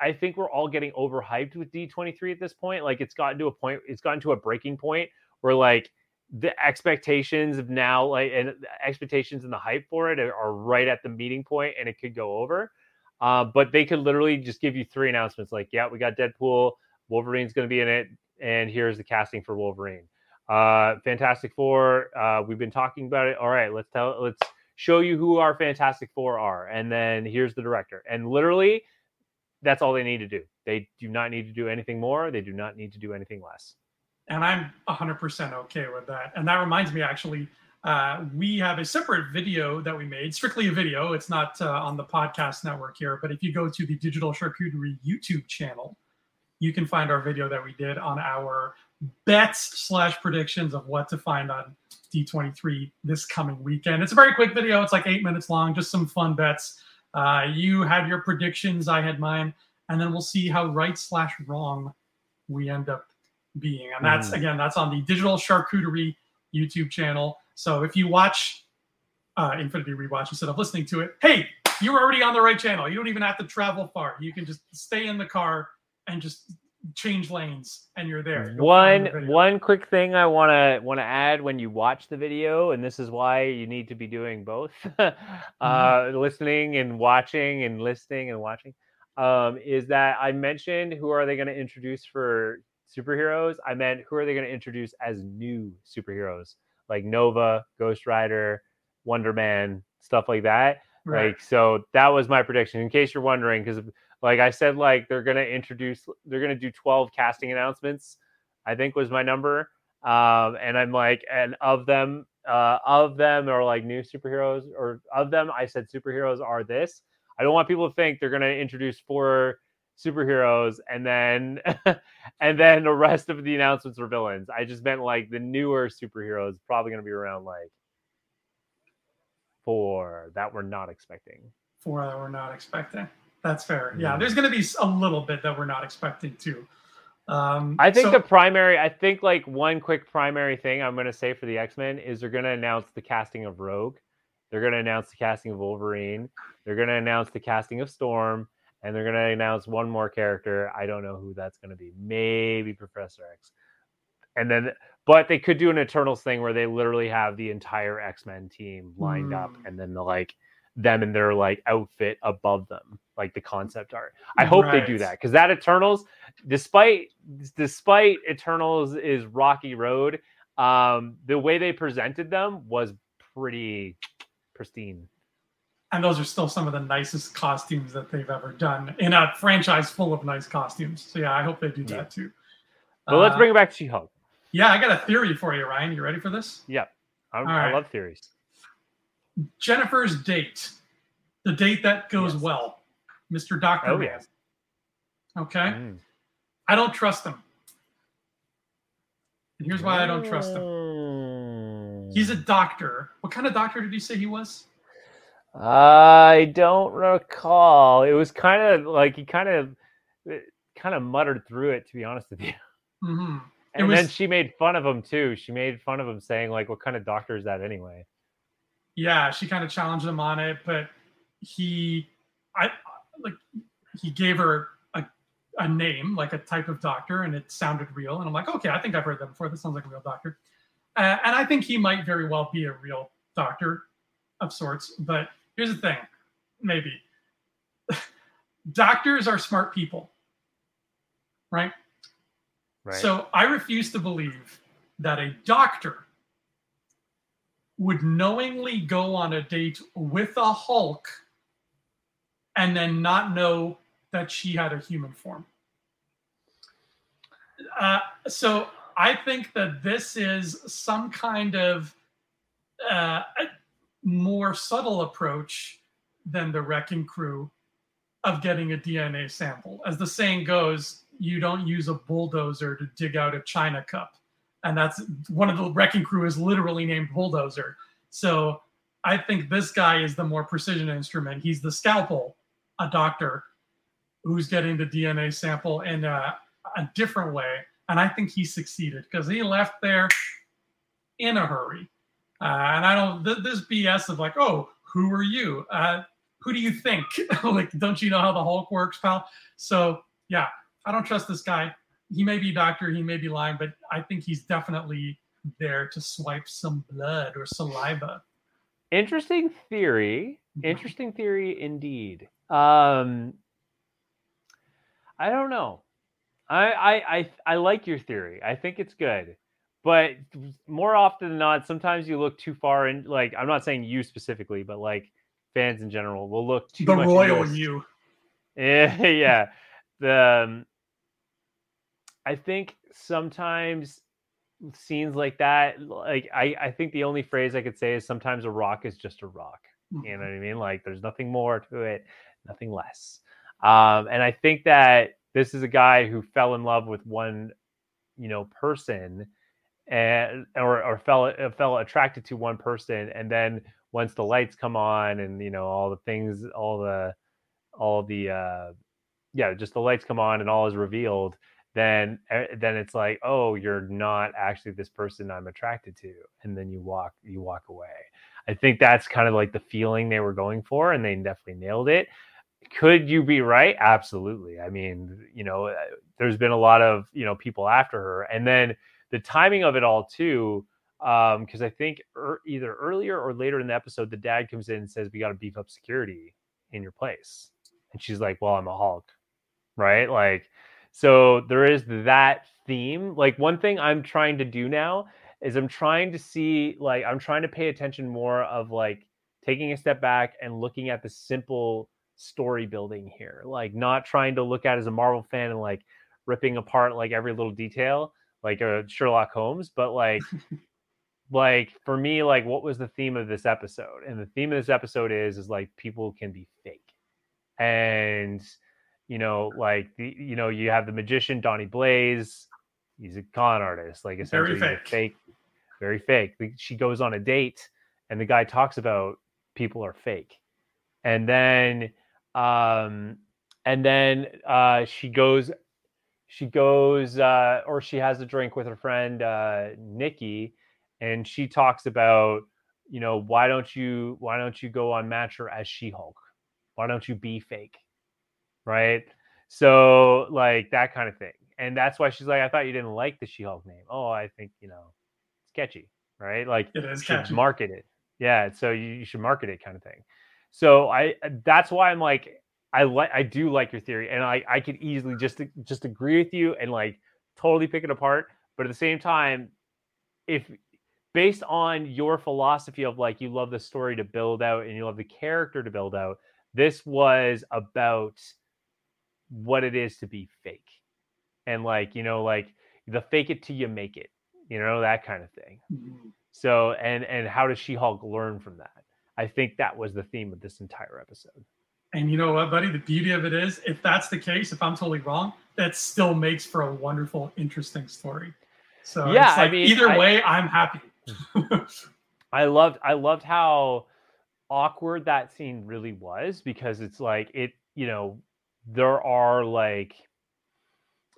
I think we're all getting overhyped with D23 at this point. Like it's gotten to a point, it's gotten to a breaking point where like the expectations of now, like and expectations and the hype for it are right at the meeting point, and it could go over. Uh, but they could literally just give you three announcements, like, yeah, we got Deadpool, Wolverine's going to be in it, and here's the casting for Wolverine. Uh, Fantastic Four, uh, we've been talking about it. All right, let's tell, let's show you who our Fantastic Four are, and then here's the director, and literally that's all they need to do. They do not need to do anything more. They do not need to do anything less. And I'm 100% okay with that. And that reminds me, actually, uh, we have a separate video that we made, strictly a video. It's not uh, on the podcast network here, but if you go to the Digital Charcuterie YouTube channel, you can find our video that we did on our bets slash predictions of what to find on D23 this coming weekend. It's a very quick video. It's like eight minutes long, just some fun bets. Uh, you had your predictions, I had mine, and then we'll see how right slash wrong we end up being. And that's mm. again, that's on the Digital Charcuterie YouTube channel. So if you watch uh, Infinity Rewatch instead of listening to it, hey, you're already on the right channel. You don't even have to travel far. You can just stay in the car and just change lanes and you're there. You'll one one quick thing I want to want to add when you watch the video and this is why you need to be doing both. uh mm-hmm. listening and watching and listening and watching um is that I mentioned who are they going to introduce for superheroes? I meant who are they going to introduce as new superheroes? Like Nova, Ghost Rider, Wonder Man, stuff like that. Right. Like so that was my prediction in case you're wondering cuz like I said, like they're gonna introduce, they're gonna do 12 casting announcements. I think was my number. Um, and I'm like, and of them, uh, of them are like new superheroes, or of them, I said superheroes are this. I don't want people to think they're gonna introduce four superheroes and then and then the rest of the announcements are villains. I just meant like the newer superheroes probably gonna be around like four that we're not expecting. Four that we're not expecting. That's fair. Yeah, there's going to be a little bit that we're not expecting to. Um, I think so, the primary, I think like one quick primary thing I'm going to say for the X Men is they're going to announce the casting of Rogue, they're going to announce the casting of Wolverine, they're going to announce the casting of Storm, and they're going to announce one more character. I don't know who that's going to be. Maybe Professor X. And then, but they could do an Eternals thing where they literally have the entire X Men team lined mm. up, and then the like them and their like outfit above them, like the concept art. I hope right. they do that because that Eternals, despite despite Eternals is rocky road, um, the way they presented them was pretty pristine. And those are still some of the nicest costumes that they've ever done in a franchise full of nice costumes. So yeah, I hope they do yeah. that too. But uh, let's bring it back to She-Hulk. Yeah, I got a theory for you, Ryan. You ready for this? Yeah, I, I right. love theories. Jennifer's date, the date that goes yes. well, Mr. Doctor oh, Man. Yes. Okay. Mm. I don't trust him. And here's why I don't trust him. He's a doctor. What kind of doctor did you say he was? I don't recall. It was kind of like he kind of kind of muttered through it, to be honest with you. Mm-hmm. And was, then she made fun of him too. She made fun of him, saying like, "What kind of doctor is that anyway?" Yeah, she kind of challenged him on it, but he, I like, he gave her a, a name, like a type of doctor, and it sounded real. And I'm like, okay, I think I've heard that before. This sounds like a real doctor. Uh, and I think he might very well be a real doctor of sorts. But here's the thing maybe doctors are smart people, right? Right. So I refuse to believe that a doctor would knowingly go on a date with a Hulk and then not know that she had a human form. Uh, so I think that this is some kind of uh, more subtle approach than the wrecking crew of getting a DNA sample. As the saying goes, you don't use a bulldozer to dig out a china cup. And that's one of the wrecking crew is literally named bulldozer. So I think this guy is the more precision instrument. He's the scalpel, a doctor who's getting the DNA sample in a, a different way. And I think he succeeded because he left there in a hurry. Uh, and I don't, th- this BS of like, oh, who are you? Uh, who do you think? like, don't you know how the Hulk works, pal? So, yeah, I don't trust this guy. He may be a doctor, he may be lying, but I think he's definitely there to swipe some blood or saliva. Interesting theory. Mm-hmm. Interesting theory indeed. Um, I don't know. I, I I I like your theory. I think it's good, but more often than not, sometimes you look too far in. Like I'm not saying you specifically, but like fans in general will look too the much royal you. Yeah, yeah. The um, I think sometimes scenes like that, like I I think the only phrase I could say is sometimes a rock is just a rock. Mm-hmm. You know what I mean? Like there's nothing more to it, nothing less. Um, and I think that this is a guy who fell in love with one, you know, person and or, or fell uh, fell attracted to one person and then once the lights come on and you know all the things all the all the uh yeah just the lights come on and all is revealed then eh, then it's like oh you're not actually this person i'm attracted to and then you walk you walk away. I think that's kind of like the feeling they were going for and they definitely nailed it. Could you be right? Absolutely. I mean you know eh, there's been a lot of you know people after her and then the timing of it all too because um, i think er, either earlier or later in the episode the dad comes in and says we got to beef up security in your place and she's like well i'm a hulk right? Like so there is that theme like one thing i'm trying to do now is i'm trying to see like i'm trying to pay attention more of like taking a step back and looking at the simple story building here. Like not trying to look at as a Marvel fan and like ripping apart like every little detail like a Sherlock Holmes, but like like for me like what was the theme of this episode? And the theme of this episode is is like people can be fake. And you know like the you know you have the magician Donnie Blaze, he's a con artist, like essentially very fake. fake very fake. She goes on a date and the guy talks about people are fake. And then um, and then uh, she goes, she goes, uh, or she has a drink with her friend uh, Nikki, and she talks about, you know, why don't you, why don't you go on Match Matcher as She Hulk? Why don't you be fake, right? So like that kind of thing, and that's why she's like, I thought you didn't like the She Hulk name. Oh, I think you know, it's catchy, right? Like it is should catchy. market it. Yeah, so you, you should market it, kind of thing. So I uh, that's why I'm like I like I do like your theory, and I I could easily just just agree with you and like totally pick it apart. But at the same time, if based on your philosophy of like you love the story to build out and you love the character to build out, this was about what it is to be fake, and like you know like the fake it till you make it, you know that kind of thing. Mm-hmm. So and and how does She Hulk learn from that? I think that was the theme of this entire episode. And you know what, buddy? The beauty of it is, if that's the case, if I'm totally wrong, that still makes for a wonderful, interesting story. So yeah, like I mean, either way, I'm happy. I loved, I loved how awkward that scene really was because it's like it, you know, there are like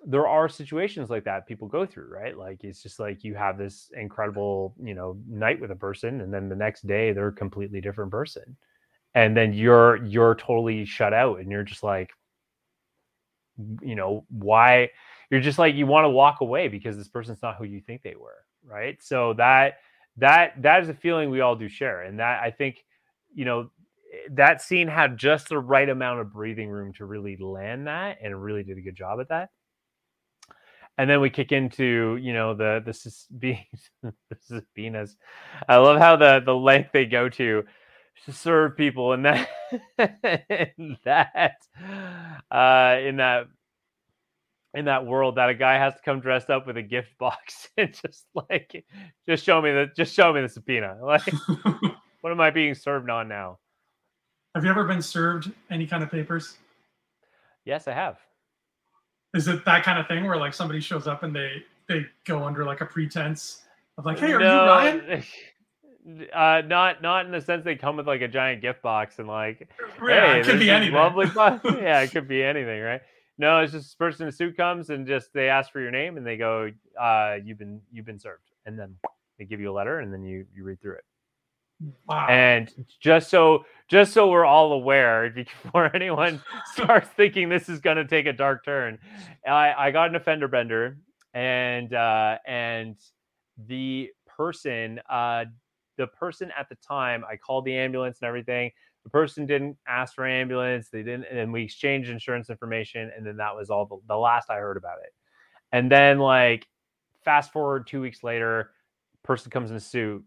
there are situations like that people go through, right? Like it's just like you have this incredible, you know, night with a person, and then the next day they're a completely different person, and then you're you're totally shut out, and you're just like, you know, why? You're just like you want to walk away because this person's not who you think they were, right? So that that that is a feeling we all do share, and that I think, you know, that scene had just the right amount of breathing room to really land that, and really did a good job at that and then we kick into you know the this is being this is Venus. I love how the the length they go to to serve people and that in that uh in that in that world that a guy has to come dressed up with a gift box and just like just show me the just show me the subpoena. Like what am I being served on now? Have you ever been served any kind of papers? Yes, I have. Is it that kind of thing where like somebody shows up and they they go under like a pretense of like, hey, are No, you Ryan? Uh, not not in the sense they come with like a giant gift box and like, Yeah, hey, it could be anything. Lovely yeah, it could be anything, right? No, it's just this person in a suit comes and just they ask for your name and they go, uh, you've been you've been served, and then they give you a letter and then you you read through it. Wow. And just so just so we're all aware, before anyone starts thinking this is going to take a dark turn, I, I got an offender bender, and uh, and the person, uh, the person at the time, I called the ambulance and everything. The person didn't ask for ambulance. They didn't, and we exchanged insurance information, and then that was all the, the last I heard about it. And then like fast forward two weeks later, person comes in a suit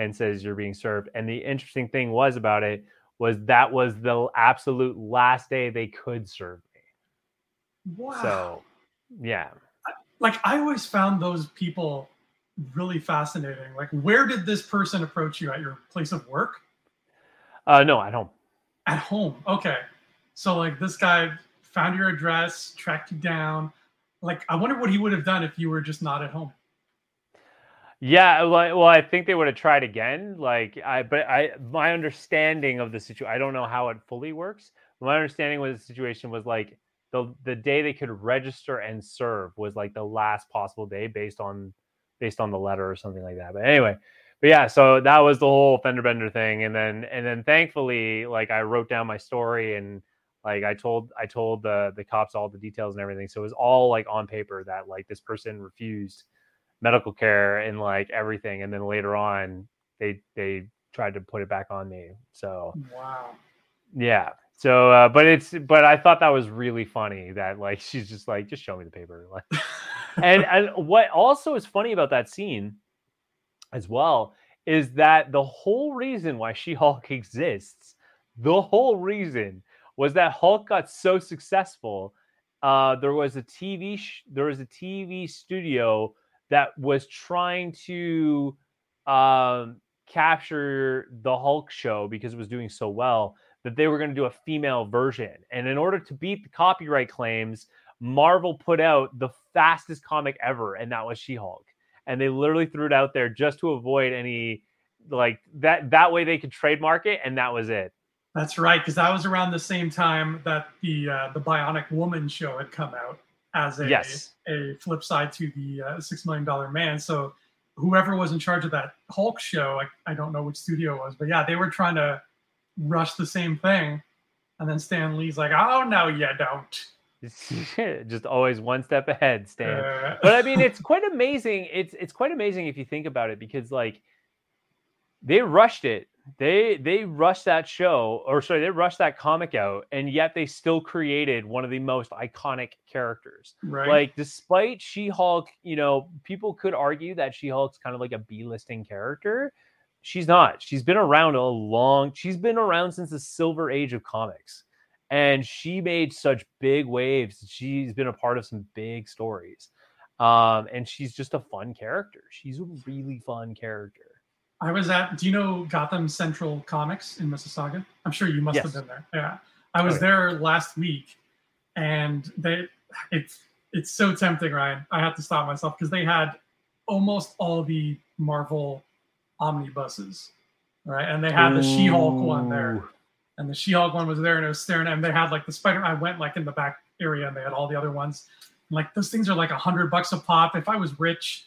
and says you're being served. And the interesting thing was about it was that was the absolute last day they could serve me. wow. So yeah. like I always found those people really fascinating. Like, where did this person approach you at your place of work? Uh no, at home. At home. Okay. So like this guy found your address, tracked you down. Like, I wonder what he would have done if you were just not at home. Yeah, well, I think they would have tried again. Like I, but I, my understanding of the situation, I don't know how it fully works. My understanding was the situation was like the the day they could register and serve was like the last possible day based on based on the letter or something like that. But anyway, but yeah, so that was the whole fender bender thing, and then and then thankfully, like I wrote down my story and like I told I told the the cops all the details and everything, so it was all like on paper that like this person refused medical care and like everything and then later on they they tried to put it back on me so Wow. yeah so uh, but it's but i thought that was really funny that like she's just like just show me the paper like and and what also is funny about that scene as well is that the whole reason why she-hulk exists the whole reason was that hulk got so successful uh there was a tv sh- there was a tv studio that was trying to um capture the hulk show because it was doing so well that they were going to do a female version and in order to beat the copyright claims Marvel put out the fastest comic ever, and that was She-Hulk. And they literally threw it out there just to avoid any like that. That way they could trademark it, and that was it. That's right, because that was around the same time that the uh, the Bionic Woman show had come out as a Yes. a flip side to the uh, Six Million Dollar Man. So whoever was in charge of that Hulk show, I, I don't know which studio it was, but yeah, they were trying to rush the same thing. And then Stan Lee's like, "Oh no, you don't." just always one step ahead, Stan. Uh, but I mean, it's quite amazing. It's it's quite amazing if you think about it, because like they rushed it. They they rushed that show, or sorry, they rushed that comic out, and yet they still created one of the most iconic characters. right. Like, despite She-Hulk, you know, people could argue that She-Hulk's kind of like a B-listing character. She's not. She's been around a long. She's been around since the Silver Age of comics, and she made such big waves. She's been a part of some big stories, um, and she's just a fun character. She's a really fun character. I was at. Do you know Gotham Central Comics in Mississauga? I'm sure you must have been there. Yeah, I was Oh, yeah. there last week, and they. It's it's so tempting, Ryan. I have to stop myself because they had almost all the Marvel omnibuses, right? And they had the She-Hulk one there, and the She-Hulk one was there, and it was staring at. And they had like the Spider. I went like in the back area, and they had all the other ones. And, like those things are like a hundred bucks a pop. If I was rich,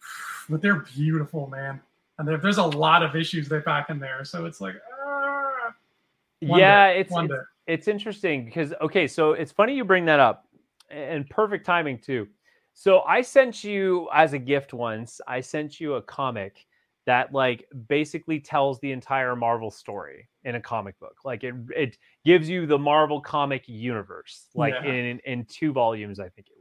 but they're beautiful, man. And there, there's a lot of issues they pack in there, so it's like, ah. Yeah, day, it's it's, it's interesting because okay, so it's funny you bring that up, and perfect timing too. So I sent you as a gift once. I sent you a comic that like basically tells the entire Marvel story in a comic book. Like it it gives you the Marvel comic universe, like Yeah. in in two volumes, I think it.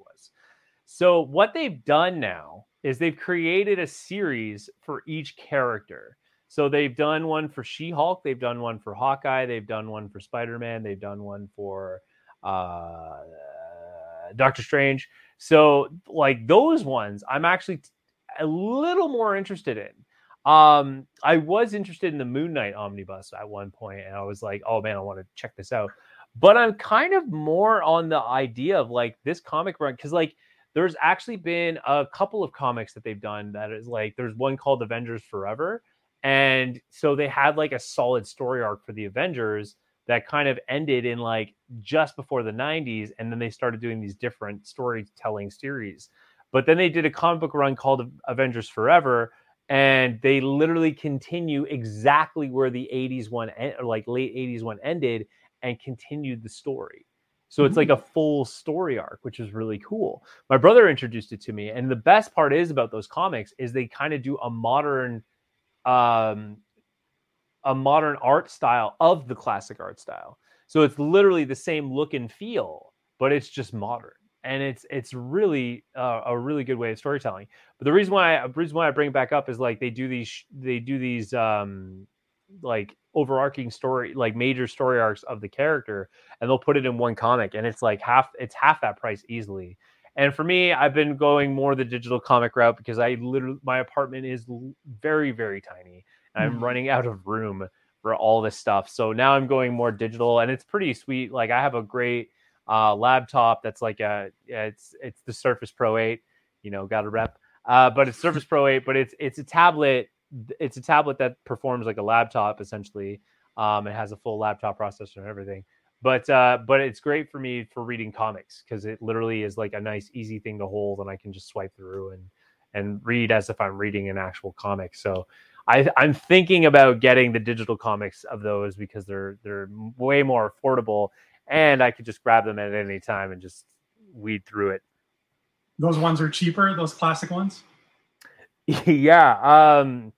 So what they've done now is they've created a series for each character. So they've done one for She-Hulk, they've done one for Hawkeye, they've done one for Spider-Man, they've done one for uh Doctor Strange. So like those ones, I'm actually a little more interested in. Um, I was interested in the Moon Knight omnibus at one point, and I was like, oh man, I want to check this out. But I'm kind of more on the idea of like this comic run because like there's actually been a couple of comics that they've done that is like there's one called Avengers Forever. And so they had like a solid story arc for the Avengers that kind of ended in like just before the 90s. And then they started doing these different storytelling series. But then they did a comic book run called Avengers Forever. And they literally continue exactly where the 80s one, or like late 80s one ended and continued the story. So it's like a full story arc, which is really cool. My brother introduced it to me, and the best part is about those comics is they kind of do a modern, um, a modern art style of the classic art style. So it's literally the same look and feel, but it's just modern, and it's it's really uh, a really good way of storytelling. But the reason why I, the reason why I bring it back up is like they do these they do these um like overarching story like major story arcs of the character and they'll put it in one comic and it's like half it's half that price easily. And for me i've been going more the digital comic route because i literally my apartment is very very tiny and i'm mm. running out of room for all this stuff. So now i'm going more digital and it's pretty sweet. Like i have a great uh, laptop that's like a it's it's the surface pro 8 you know got a rep. Uh, but it's surface pro 8 but it's it's a tablet it's a tablet that performs like a laptop essentially. Um, it has a full laptop processor and everything. But uh, but it's great for me for reading comics because it literally is like a nice easy thing to hold and I can just swipe through and and read as if I'm reading an actual comic. So I, I'm thinking about getting the digital comics of those because they're they're way more affordable and I could just grab them at any time and just weed through it. Those ones are cheaper. Those classic ones. yeah. Um,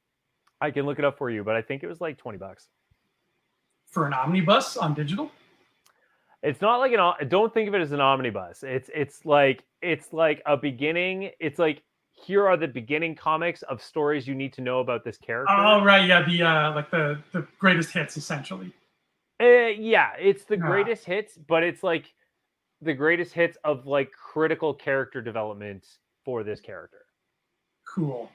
I can look it up for you, but I think it was like 20 bucks. For an omnibus on digital? It's not like an don't think of it as an omnibus. It's it's like it's like a beginning. It's like here are the beginning comics of stories you need to know about this character. Oh right, yeah, the uh like the the greatest hits essentially. Uh, yeah, it's the greatest hits, but it's like the greatest hits of like critical character development for this character. Cool.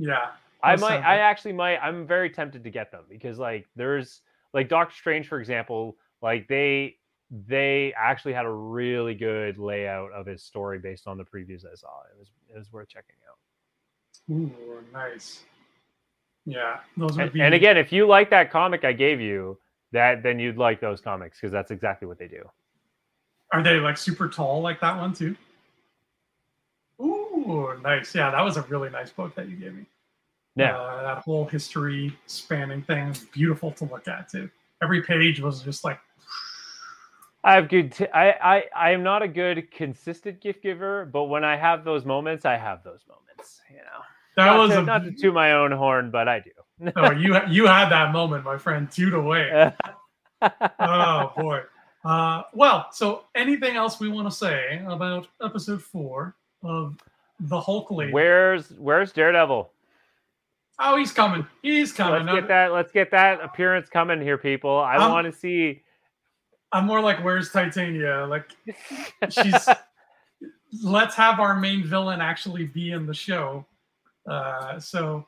Yeah. I might I actually might I'm very tempted to get them because like there's like Doctor Strange for example, like they they actually had a really good layout of his story based on the previews I saw. It was it was worth checking out. Ooh, nice. Yeah, those would and, be. And again, if you like that comic I gave you, that then you'd like those comics because that's exactly what they do. Are they like super tall like that one too? Ooh, nice. Yeah, that was a really nice book that you gave me. Yeah. Uh, that whole history spanning thing is beautiful to look at too. Every page was just like. I have good. T- I I I am not a good consistent gift giver, but when I have those moments, I have those moments. You know. That not was to, a, not to toot my own horn, but I do. oh, you you had that moment, my friend. Toot away. oh boy. Uh, well, so anything else we want to say about episode four of the Hulk Lady. Where's Where's Daredevil? Oh, he's coming. He's coming. Let's get that. Let's get that appearance coming here, people. I want to see. I'm more like, where's Titania? Like, she's. let's have our main villain actually be in the show. Uh, so,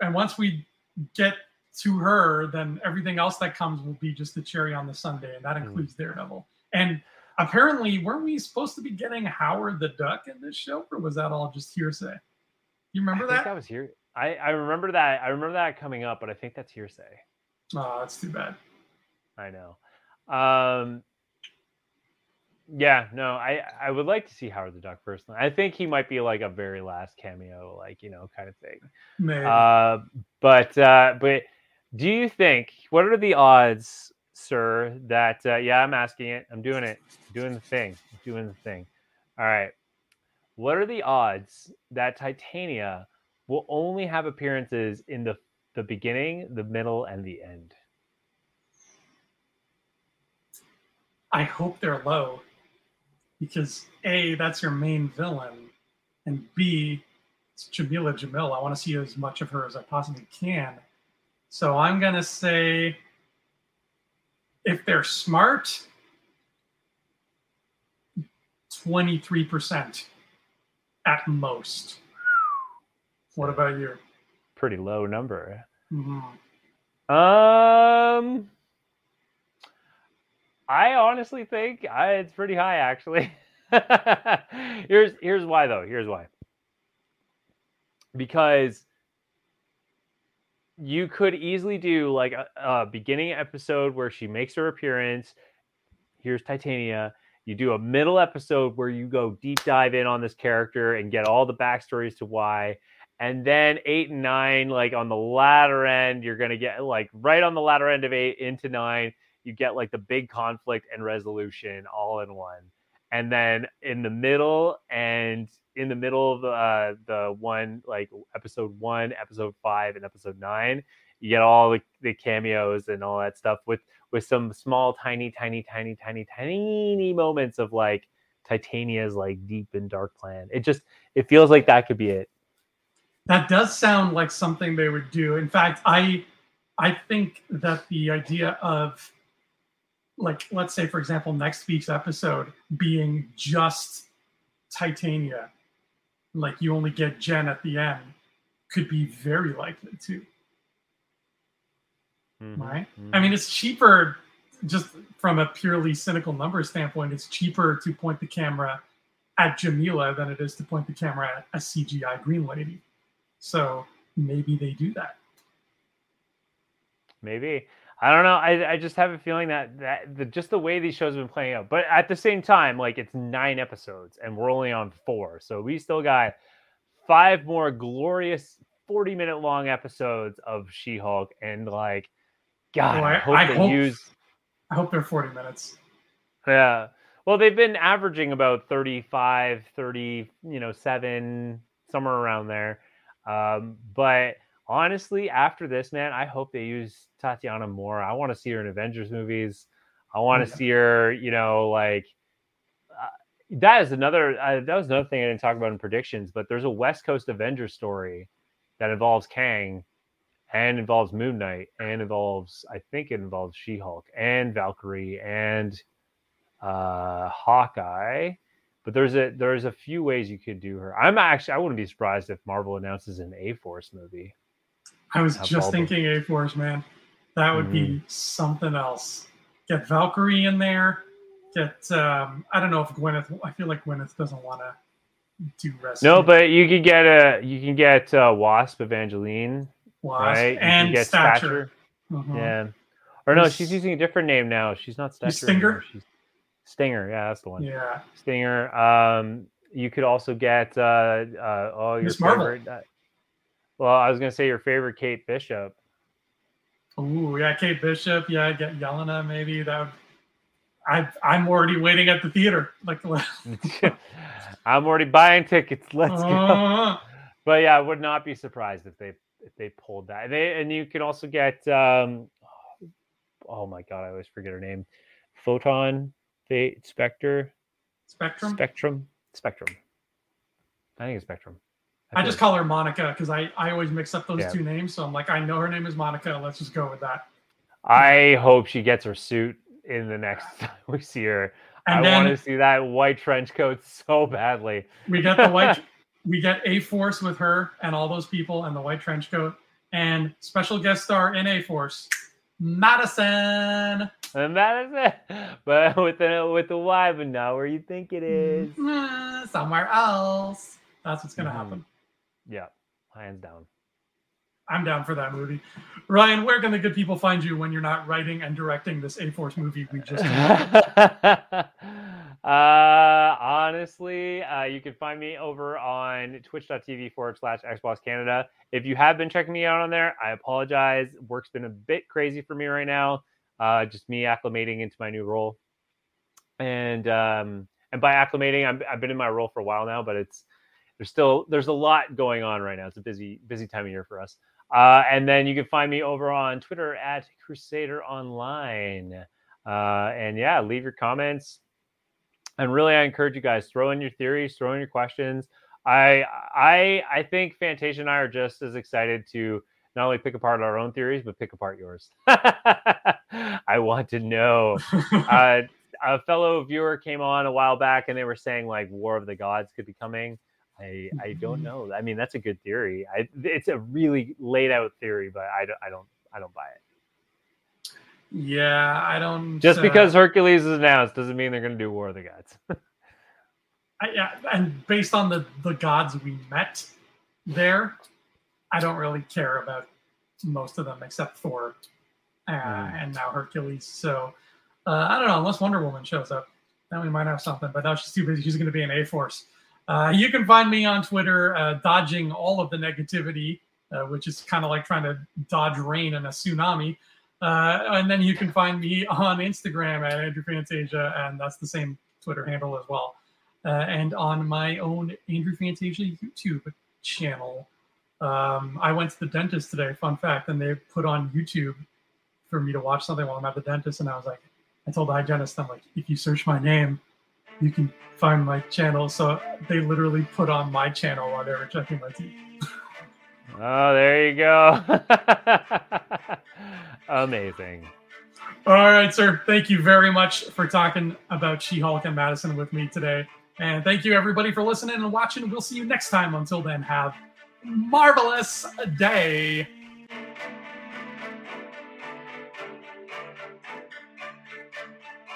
and once we get to her, then everything else that comes will be just the cherry on the sundae, and that hmm. includes mm. Daredevil. And apparently, weren't we supposed to be getting Howard the Duck in this show, or was that all just hearsay? You remember I that? that was here. I I remember that. I remember that coming up, but I think that's hearsay. Oh, that's too bad. I know. Um, yeah, no, I I would like to see Howard the Duck personally. I think he might be like a very last cameo, like you know, kind of thing. Maybe. Uh, but uh, but do you think what are the odds sir, that uh, yeah, I'm asking it. I'm doing it. Doing the thing. Doing the thing. All right. What are the odds that Titania will only have appearances in the the beginning, the middle, and the end? I hope they're low because A, that's your main villain, and B, it's Jameela Jamil. I want to see as much of her as I possibly can. So I'm going to say if they're smart, 23% at most. What about you? Pretty low number. Mhm. Um, I honestly think I, it's pretty high, actually. here's here's why though. Here's why. Because you could easily do like a, a beginning episode where she makes her appearance. Here's Titania. You do a middle episode where you go deep dive in on this character and get all the backstories to why. And then eight and nine, like on the latter end, you're gonna get like right on the latter end of eight into nine, you get like the big conflict and resolution all in one. And then in the middle and in the middle of the uh, the one like episode one, episode five, and episode nine, you get all the, the cameos and all that stuff with with some small, tiny, tiny, tiny, tiny, tiny moments of like Titania's like deep and dark plan. It just it feels like that could be it. That does sound like something they would do. In fact, I I think that the idea of like let's say for example next week's episode being just Titania, like you only get Jen at the end, could be very likely too. Mhm, Right. mhm. I mean, it's cheaper just from a purely cynical number standpoint. It's cheaper to point the camera at Jameela than it is to point the camera at a CGI Green Lady. So maybe they do that. Maybe. I don't know. I, I just have a feeling that that the, just the way these shows have been playing out. But at the same time, like it's nine episodes and we're only on four, so we still got five more glorious forty minute long episodes of She Hulk. And like, God, Oh, I, I- hope I they hope- use. I hope they're 40 minutes. Yeah. Well, they've been averaging about 35, 30, you know, seven, somewhere around there. Um, but honestly, after this, man, I hope they use Tatiana more. I want to see her in Avengers movies. I want to Yeah. see her, you know, like uh, that is another. Uh, that was another thing I didn't talk about in predictions. But there's a West Coast Avengers story that involves Kang and involves Moon Knight and involves, I think it involves She Hulk and Valkyrie and uh, Hawkeye. But there's a there's a few ways you could do her. I'm actually I wouldn't be surprised if Marvel announces an A Force movie. I was Have just thinking A Force, man. That would be Mm-hmm. something else. Get Valkyrie in there. Get um, I don't know if Gwyneth. I feel like Gwyneth doesn't want to do rescue. No, but you could get a you can get uh, Wasp Evangeline, Wasp right? You and get Stature. Mhm. Yeah. Or no, she's using a different name now. She's not Stature. Stinger? She's Stinger. Yeah, that's the one. Yeah. Stinger. Um, you could also get uh, uh oh your Marvel. favorite. Uh, well, I was gonna say your favorite Kate Bishop. Ooh, yeah, Kate Bishop. Yeah, get Yelena. Maybe that. Would, I I'm already waiting at the theater. Like, I'm already buying tickets. Let's go. uh, But yeah, I would not be surprised if they if they pulled that. They and you can also get um oh my god, I always forget her name. Photon, Fate, Spectre, Spectrum. Spectrum, Spectrum. I think it's Spectrum. I just call her Monica because I, I always mix up those Yeah. two names. So I'm like, I know her name is Monica. Let's just go with that. I hope she gets her suit in the next time we see her. And I want to see that white trench coat so badly. we get the white, we get A Force with her and all those people and the white trench coat and special guest star in A Force, Madisynn. And it. But with the with the Y, but not where you think it is. Mm, somewhere else. That's what's gonna Mhm. happen. Yeah, hands down. I'm down for that movie. Ryan, where can the good people find you when you're not writing and directing this A Force movie we just uh, honestly, uh, you can find me over on twitch.tv forward slash Xbox Canada. If you have been checking me out on there, I apologize. Work's been a bit crazy for me right now. Uh, just me acclimating into my new role. And um, and by acclimating, I'm, I've been in my role for a while now, but it's there's still there's a lot going on right now. It's a busy busy time of year for us. Uh, and then you can find me over on Twitter at Crusader Online. Uh, and yeah, leave your comments. And really, I encourage you guys throw in your theories, throw in your questions. I I I think Fantasia and I are just as excited to not only pick apart our own theories, but pick apart yours. I want to know. Uh, a fellow viewer came on a while back and they were saying like War of the Gods could be coming. I I don't Mm-hmm. know. I mean, that's a good theory. I it's a really laid out theory, but I don't I don't I don't buy it. Yeah, I don't. Just uh, because Hercules is announced doesn't mean they're going to do War of the Gods. I, yeah, and based on the the gods we met there, I don't really care about most of them except Thor uh, Mm. and now Hercules. So uh, I don't know. Unless Wonder Woman shows up, then we might have something. But now she's too busy. She's going to be in A Force. Uh, you can find me on Twitter, uh, dodging all of the negativity, uh, which is kind of like trying to dodge rain in a tsunami. Uh, and then you can find me on Instagram at Andrew Fantasia, and that's the same Twitter handle as well. Uh, and on my own Andrew Fantasia YouTube channel. Um, I went to the dentist today, fun fact, and they put on YouTube for me to watch something while I'm at the dentist. And I was like, I told the hygienist, I'm like, if you search my name, you can find my channel. So they literally put on my channel while they were checking my teeth. oh, there you go. Amazing. All right, sir. Thank you very much for talking about She Hulk and Madisynn with me today. And thank you, everybody, for listening and watching. We'll see you next time. Until then, have a marvelous day.